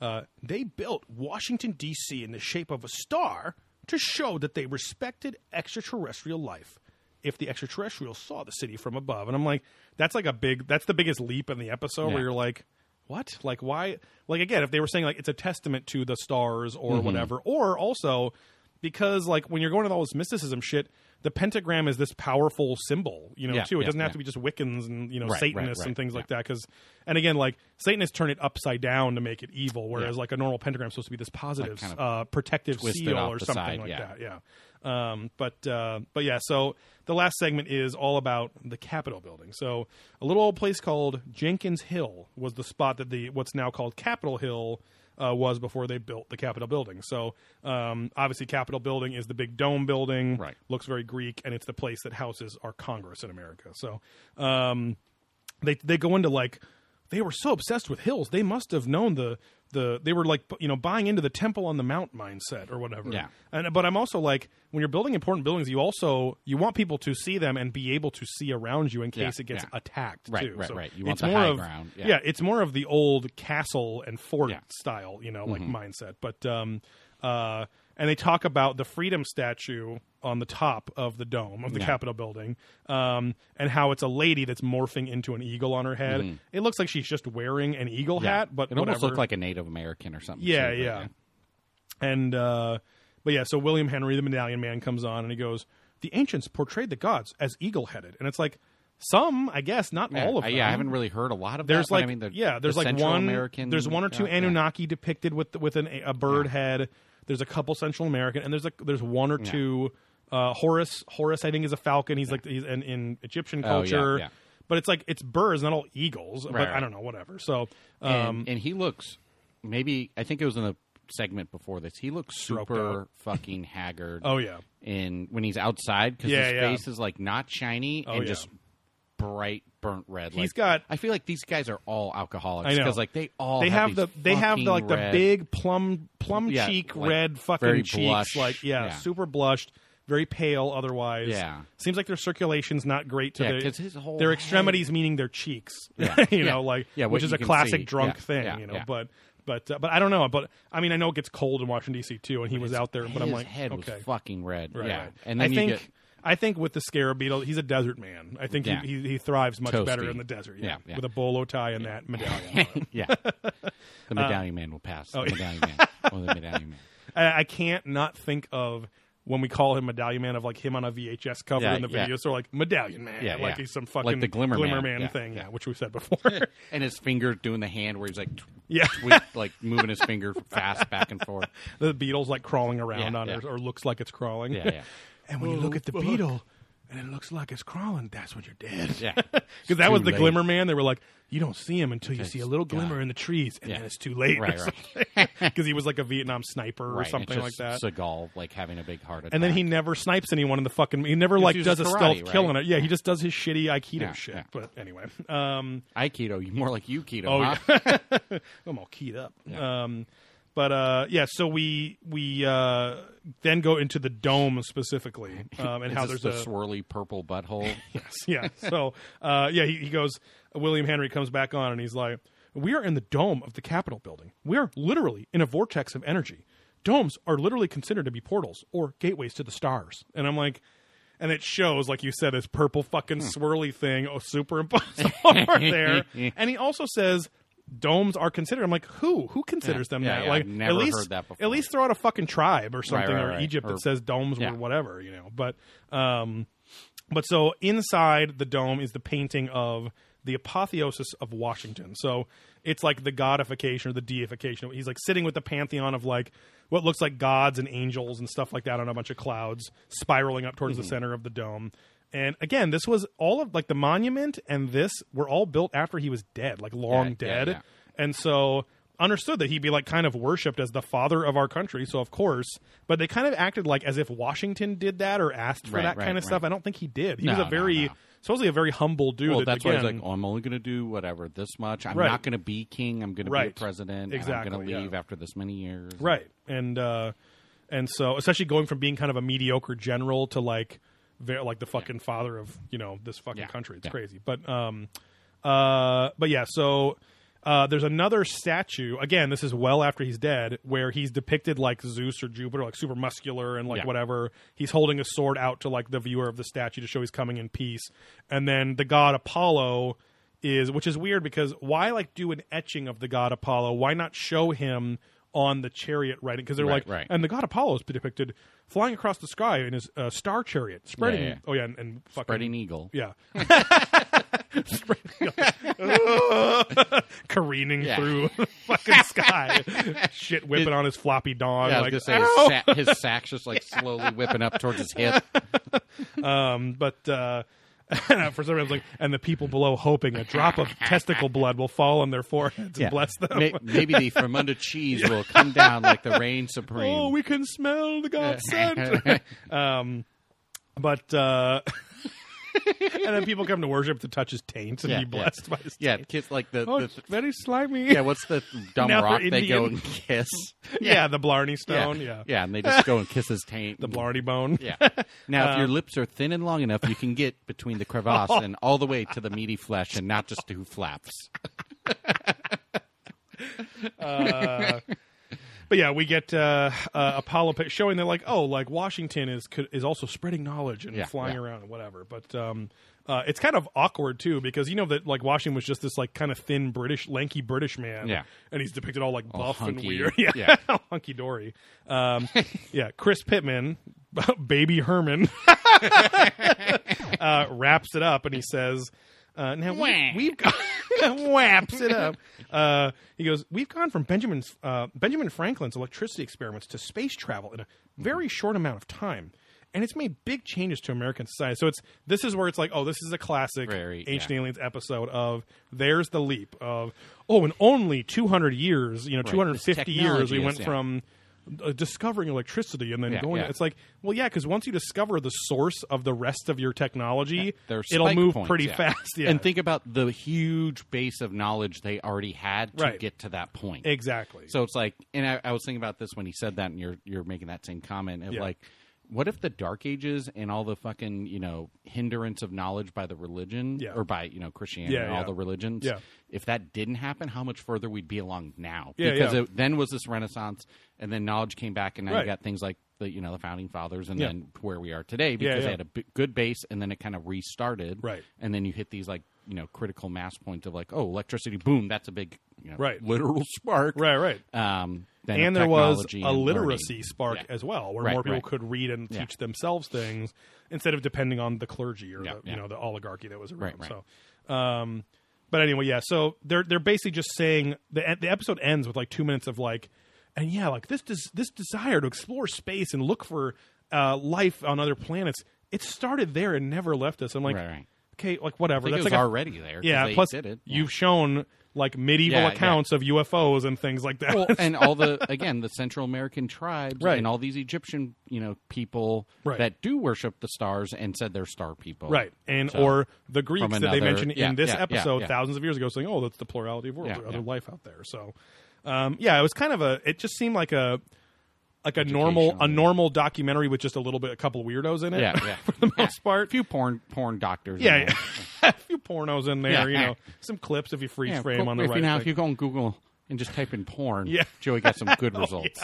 uh, they built Washington D.C. in the shape of a star to show that they respected extraterrestrial life. If the extraterrestrials saw the city from above, and I'm like, that's like a big, that's the biggest leap in the episode Yeah. where you're like, what? Like, why? Like, again, if they were saying like it's a testament to the stars or whatever, or also because like when you're going to all this mysticism shit, the pentagram is this powerful symbol, you know, Yeah, too. It yeah, doesn't have yeah. to be just Wiccans and you know Right, right, Satanists and right, things like that. Because and again, like Satanists turn it upside down to make it evil, whereas like a normal pentagram is supposed to be this positive, kind of uh, protective seal or something side, like that. Yeah. Um, but uh, but yeah, so the last segment is all about the Capitol building. So a little old place called Jenkins Hill was the spot that the what's now called Capitol Hill uh, was before they built the Capitol building. So um, obviously, Capitol building is the big dome building. Right. Looks very Greek, and it's the place that houses our Congress in America. So um, they they go into like they were so obsessed with hills they must have known the the they were like you know buying into the temple on the mount mindset or whatever Yeah. and but i'm also like when you're building important buildings you also you want people to see them and be able to see around you in case Yeah, it gets yeah. attacked Right, too right, So right. You want it's the more high of ground, yeah. it's more of the old castle and fort Yeah. Mm-hmm. style you know like mindset but um uh and they talk about the freedom statue on the top of the dome of the Yeah. Capitol building, um, and how it's a lady that's morphing into an eagle on her head. It looks like she's just wearing an eagle. Yeah. hat, but it almost whatever. looked like a Native American or something. Yeah, too, but yeah. And uh, but yeah, so William Henry, the Medallion Man, comes on and he goes, "The ancients portrayed the gods as eagle-headed," and it's like some, I guess, not Yeah, all of them. yeah, I haven't really heard a lot of them. There's that. like I mean, the, yeah, there's the like Central one. American. there's one or two. Anunnaki depicted with with an a bird head. There's a couple Central American, and there's a there's one or two. Uh, Horus, Horus, I think is a falcon. He's like he's in, in Egyptian Oh, yeah, culture, yeah. but it's like it's birds, not all eagles. but Right, I don't know, whatever. So, And, um, and he looks maybe I think it was in the segment before this. He looks super fucking haggard. oh yeah, in when he's outside because Yeah, his yeah. face is like not shiny Oh, and yeah. just bright burnt red. He's got- I feel like these guys are all alcoholics because like they all they have, these the they have the like fucking the big plum plum Yeah, cheek like, red fucking cheeks blush. like yeah, Yeah. super blushed very pale otherwise Yeah. seems like their circulation's not great to Yeah, their 'cause his whole their head- extremities meaning their cheeks Yeah. you know like Yeah, which is a classic see. drunk thing you know but but uh, but I don't know but I mean I know it gets cold in Washington D.C. too and he was His- out there but I'm his like head okay was fucking red. right, yeah, right. and then I you think get I think with the scarab beetle, he's a desert man. I think Yeah. he, he he thrives much Toasty. better in the desert. Yeah, Yeah, yeah. with a bolo tie and that medallion. yeah. The medallion uh, man will pass. oh, the medallion man. Or the medallion man. I, I can't not think of when we call him Medallion Man of like him on a VHS cover Yeah, in the yeah. video. So like Medallion Man, Yeah, like yeah. he's some fucking Like the Glimmer Man. Yeah, thing, yeah. which we've said before. And his finger doing the hand where he's like, tw- yeah, twi- like moving his finger fast back and forth. the beetle's like crawling around on it, or looks like it's crawling. Yeah, yeah. And when you look at the beetle. And it looks like it's crawling. That's when you're dead. Yeah. because that was the late. Glimmer Man. They were like, you don't see him until you Okay, see a little God. glimmer in the trees, and Yeah. then it's too late. Right, right. Because he was like a Vietnam sniper or Right, and something like it's that. just Seagal like having a big heart attack. and then he never snipes anyone in the fucking. He never like uses does a karate, stealth right? kill in it. Yeah, he just does his shitty Aikido Yeah, shit. yeah. But anyway, um, Aikido, you more like you keto. Oh, huh? I'm all keyed up. Um, but uh, yeah, so we we uh, then go into the dome specifically, um, and how there's the a swirly purple butthole. yes, yeah. So uh, yeah, he, he goes. William Henry comes back on, and he's like, "We are in the dome of the Capitol building. We are literally in a vortex of energy. Domes are literally considered to be portals or gateways to the stars." And I'm like. And it shows, like you said, this purple fucking swirly thing oh, superimposed over there. And he also says domes are considered. I'm like, who? Who considers Yeah, them yeah, that? yeah, like, I've never at least, heard that before. At least throw out a fucking tribe or something, right, or right. Egypt Or- that says domes or whatever, you know. But um, but so inside the dome is the painting of the apotheosis of Washington. So it's like the godification or the deification. He's like sitting with the pantheon of like what looks like gods and angels and stuff like that on a bunch of clouds spiraling up towards Mm-hmm. the center of the dome. And again, this was all of like the monument and this were all built after he was dead, like long Yeah, yeah, dead. yeah. And so understood that he'd be like kind of worshipped as the father of our country. So of course, but they kind of acted like as if Washington did that or asked for Right, that right, kind of stuff. I don't think he did. He No, was a very no. supposedly a very humble dude. well, that, that's why he's again- like, oh, I'm only going to do whatever this much. I'm Right. not going to be king. I'm going to be a president. and I'm Exactly, going to yeah. leave after this many years. right and uh and so especially going from being kind of a mediocre general to like very like the fucking father of you know this fucking Yeah, country it's yeah. crazy but um uh but yeah so uh, there's another statue. Again, this is well after he's dead, where he's depicted like Zeus or Jupiter, like super muscular and like Yeah. whatever. He's holding a sword out to like the viewer of the statue to show he's coming in peace. And then the god Apollo is, which is weird because why like do an etching of the god Apollo? Why not show him on the chariot riding because they're Right, like, right. and the god Apollo is depicted flying across the sky in his uh, star chariot, spreading. Yeah, yeah. Oh yeah, and, and fucking Spreading eagle. yeah. Careening Yeah. through the fucking sky. Shit whipping on his floppy dong. Yeah, I like, was gonna say his, sa- his sack's just like slowly whipping up towards his hip. Um, but uh, for some reason, like, and the people below hoping a drop of testicle blood will fall on their foreheads and bless them. May- maybe the Fremunda cheese will come down like the rain supreme. oh, we can smell the God's scent. um, but uh, and then people come to worship to touch his taint and Yeah, be blessed by his yeah, taint. kiss like the, Oh, the very slimy. yeah. What's the dumb Now rock they go and kiss? yeah, the Blarney Stone. Yeah, yeah, and they just go and kiss his taint. the Blarney Bone. Yeah. Now, if your Um, lips are thin and long enough, you can get between the crevasse and all the way to the meaty flesh, and not just two flaps. But yeah, we get uh, uh, Apollo pic- showing that like, oh, like Washington is could, is also spreading knowledge and Yeah, flying yeah. around and whatever. But um, uh, it's kind of awkward too because you know that like Washington was just this like kind of thin British, lanky British man. Yeah. and he's depicted all like buff and hunky. weird. Yeah, Yeah. hunky dory. Um, yeah, Chris Pittman, baby Herman, uh, wraps it up and he says. Uh, now we, we've got whaps it up. Uh, he goes, we've gone from Benjamin's uh, Benjamin Franklin's electricity experiments to space travel in a very short amount of time, and it's made big changes to American society. So it's this is where it's like, oh, this is a classic Very, Ancient yeah. Aliens episode of there's the leap of oh, in only 200 years, you know, Right. 250 years, we went is- yeah. from uh, discovering electricity and then Yeah, going. yeah. It's like, well, yeah, because once you discover the source of the rest of your technology, it'll spike move points, pretty yeah. fast. Yeah, And think about the huge base of knowledge they already had to Right. get to that point. exactly. So it's like, and I, I was thinking about this when he said that, and you're you're making that same comment of Yeah. like, what if the Dark Ages and all the fucking you know hindrance of knowledge by the religion Yeah. or by you know Christianity Yeah, and all yeah. the religions, Yeah. if that didn't happen, how much further we'd be along now? Yeah, because. It, then was this Renaissance, and then knowledge came back, and now Right. you got things like the you know the founding fathers, and Yeah. then where we are today because yeah. they had a b- good base, and then it kind of restarted, Right. And then you hit these like you know critical mass points of like, oh, electricity, boom, that's a big you know, Right. literal spark, right, right. um, and there was a literacy learning. spark Yeah. as well, where Right, more people right. could read and Yeah. teach themselves things instead of depending on the clergy or Yeah, the, yeah. you know the oligarchy that was around. Right, right. So, um, but anyway, yeah. So they're they're basically just saying the the episode ends with like two minutes of like, and yeah, like this des- this desire to explore space and look for uh, life on other planets. It started there and never left us. I'm like, Right, right. okay, like whatever. I think That's it was like a- already there. 'cause yeah. they Plus, did it. Yeah. you've shown like medieval Yeah, yeah. accounts of UFOs and things like that. well, and all the again the Central American tribes Right. and all these Egyptian you know people Right. that do worship the stars and said they're star people, Right, and So, or the Greeks that they another- mentioned yeah, in this yeah, yeah, episode yeah. thousands of years ago, saying, "Oh, that's the plurality of worlds, Yeah, or other yeah. life out there." So, um, yeah, it was kind of a. It just seemed like a like a normal a normal documentary with just a little bit, a couple of weirdos in it. Yeah, yeah. for the most part. A few porn porn doctors. Yeah, in yeah. a few pornos in there. Yeah. You know, some clips if you freeze Yeah, frame cool. on the if right. you now thing. if you go on Google and just type in porn, Yeah. Oh, Joey got some good results.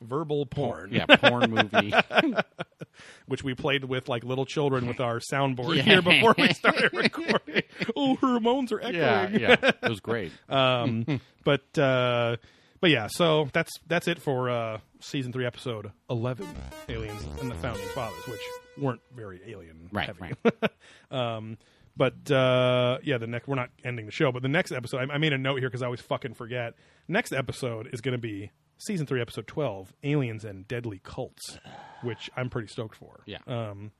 Verbal porn, Yeah, porn movie. which we played with like little children with our soundboard Yeah. here before we started recording. oh, her hormones are echoing. yeah, yeah, it was great. Um, but uh, but yeah, so that's that's it for uh, season three, episode eleven, aliens and the founding fathers, which weren't very alien Right, heavy. right. um, but uh, yeah, the next we're not ending the show, but the next episode, I, I made a note here because I always fucking forget. Next episode is going to be season three, episode twelve, aliens and deadly cults, which I'm pretty stoked for. Yeah. Um,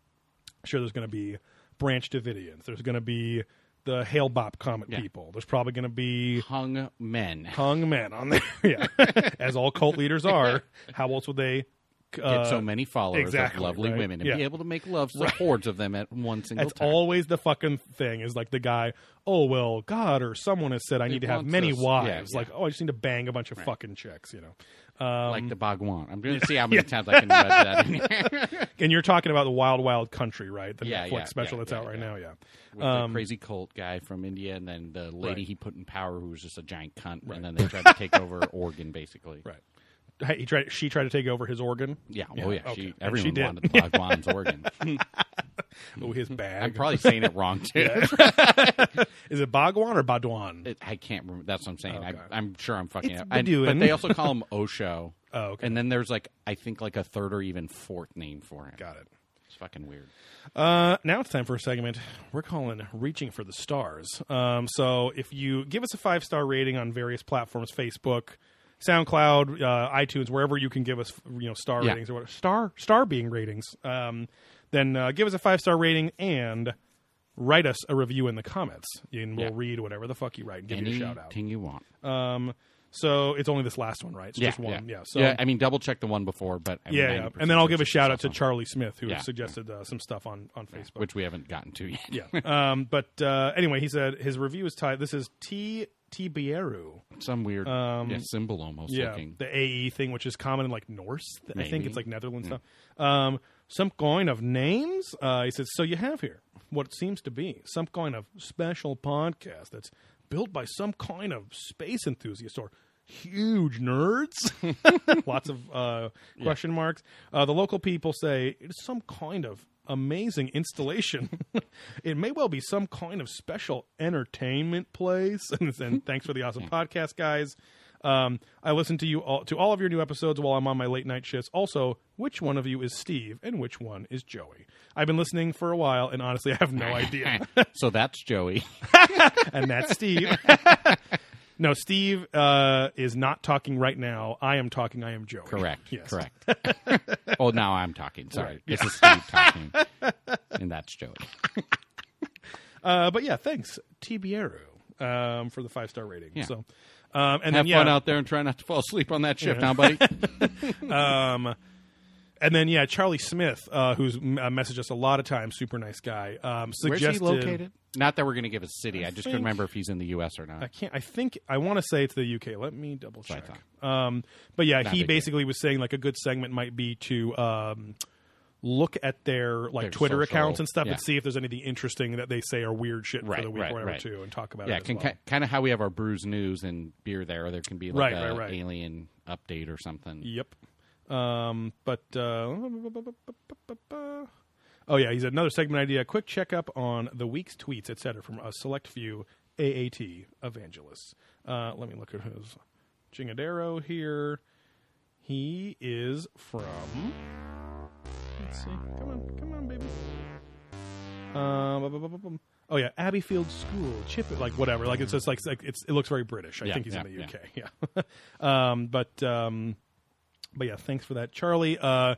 sure, there's going to be Branch Davidians. There's going to be the Hale-Bopp Comet Yeah. people. There's probably going to be Hung men. hung men on there. yeah, as all cult leaders are. How else would they Get uh, so many followers exactly, of lovely right? women and Yeah. be able to make love to hordes of them at one single That's time. always the fucking thing. Is like the guy. Oh well, God or someone has said I need to have many us. wives. Yeah, yeah. Like oh, I just need to bang a bunch of fucking chicks. You know. Um, like the Bhagwan. I'm going to see how many times I can read that in here. and you're talking about the Wild Wild Country, right? The Yeah, Netflix yeah, special yeah, that's out right now. Yeah. With Um, the crazy cult guy from India, and then the lady Right. he put in power, who was just a giant cunt, and then they tried to take over Oregon, basically. Right. He tried. She tried to take over his organ. Yeah. Yeah, Oh yeah. okay. She, everyone she did. wanted Bhagwan's organ. oh, his bag. I'm probably saying it wrong too. Is it Bhagwan or Badwan? It- I can't remember. That's what I'm saying. Okay. I, I'm sure I'm fucking It's it. I- but they also call him Osho. Oh, okay. And then there's like I think like a third or even fourth name for him. Got it. It's fucking weird. Uh, now it's time for a segment we're calling "Reaching for the Stars." Um, so if you give us a five star rating on various platforms, Facebook, SoundCloud, uh, iTunes, wherever you can give us you know star Yeah. ratings or what star star being ratings, um, then uh, give us a five star rating and write us a review in the comments, and we'll Yeah. read whatever the fuck you write and give you a shout out. Anything you want. Um, so it's only this last one, right? It's just one, yeah. So yeah, I mean, double check the one before, but I mean, yeah, yeah. and then I'll give a shout out to Charlie Smith who Yeah, suggested uh, some stuff on on Facebook. which we haven't gotten to yet. Yeah. um, but uh, anyway, he said his review is tied. This is T T Bieru. Some weird yeah, symbol almost Um, Yeah, looking. the AE thing, which is common in like Norse. I think it's like Netherlands stuff. Um, some kind of names. Uh, he says, so you have here what seems to be some kind of special podcast that's built by some kind of space enthusiast or huge nerds. Lots of uh, question marks. Uh, the local people say it's some kind of amazing installation. it may well be some kind of special entertainment place. and thanks for the awesome podcast, guys. Um, I listen to you all to all of your new episodes while I'm on my late night shifts. Also, which one of you is Steve and which one is Joey? I've been listening for a while, and honestly, I have no idea. so that's Joey. and that's Steve. no, Steve uh, is not talking right now. I am talking. I am Joey. Correct. Yes. Correct. oh, now I'm talking. Sorry. This is Steve talking. and that's Joey. Uh, but yeah, thanks, Tibieru, um, for the five star rating. Yeah. So, um, and Have then yeah, fun out there and try not to fall asleep on that shift, now, buddy? Um, and then yeah, Charlie Smith, uh, who's uh, messaged us a lot of times, super nice guy. Um, Where's suggested, he located? Not that we're going to give a city. I, just think- couldn't remember if he's in the U.S. or not. I can't. I think I want to say it's the UK. Let me double check. Um, but yeah, Not he deal. basically was saying like a good segment might be to um, look at their like Their Twitter social- accounts and stuff yeah. and see if there's anything interesting that they say are weird shit for the week right, or whatever right. too, and talk about yeah, it. can, well. kind of how we have our brews news and beer there. There can be like Right, a right, right. alien update or something. Yep. Um, but uh, oh yeah, he's another segment idea. Quick checkup on the week's tweets, etc., from a select few AAT evangelists. Uh, let me look at his Jingadero here. He is from. Let's see. Come on, come on, baby. Um, oh yeah, Abbeyfield School, Chip, like whatever. Like it's just like, like it's it looks very British. I Yeah, think he's yeah, in the UK. Yeah. um, but um, but yeah, thanks for that, Charlie. Uh,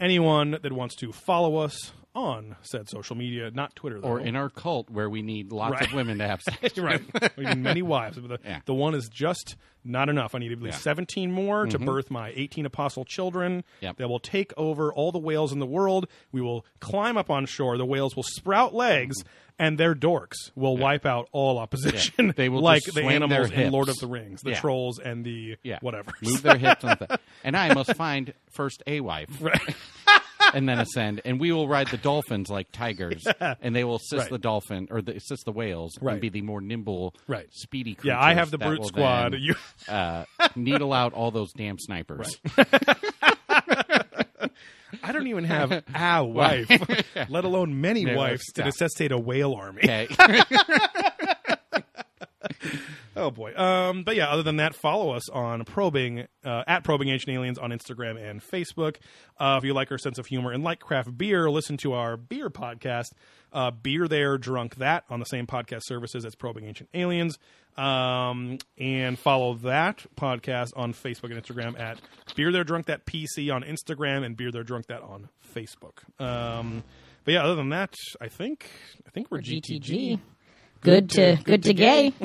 anyone that wants to follow us on said social media, not Twitter though, Or in our cult where we need lots Right. of women to have sex. right, we need many wives. The, Yeah. the one is just not enough. I need at least Yeah. Mm-hmm. seventeen more to birth my eighteen apostle children. Yep. That will take over all the whales in the world. We will climb up on shore. The whales will sprout legs. And their dorks will wipe out all opposition, Mm-hmm. They will like just the swing animals in Lord of the Rings, the Yeah. trolls and the Yeah. whatever. Move their hips on the And I must find first a wife. and then ascend, and we will ride the dolphins like tigers, and they will assist Right. the dolphin or the, assist the whales Right. and be the more nimble, Right. speedy. Creatures yeah, I have the brute squad. then, You uh, needle out all those damn snipers. I don't even have a wife, let alone many No, wives to yeah. necessitate a whale army. Okay. Oh boy. Um, but yeah, other than that, follow us on probing uh, at probing ancient aliens on Instagram and Facebook. Uh, if you like our sense of humor and like craft beer, listen to our beer podcast, uh, Beer There, Drunk That, on the same podcast services as Probing Ancient Aliens. Um, and follow that podcast on Facebook and Instagram at Beer There, Drunk That PC on Instagram and Beer There, Drunk That on Facebook. Um, but yeah, other than that, I think I think we're GTG. GTG. Good to good to gay.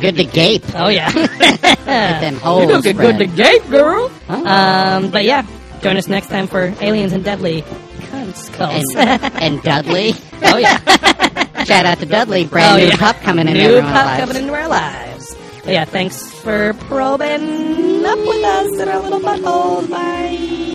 Good to gape. Oh yeah, Them holes good, good to gape, girl. Um, but yeah, join us next time for aliens and deadly cunt skulls. And, and Dudley. oh yeah, Shout out to Dudley. Brand Oh, new yeah. pup coming in new everyone's pop lives. coming into our lives. But yeah, thanks for probing up with us in our little buttholes. Bye.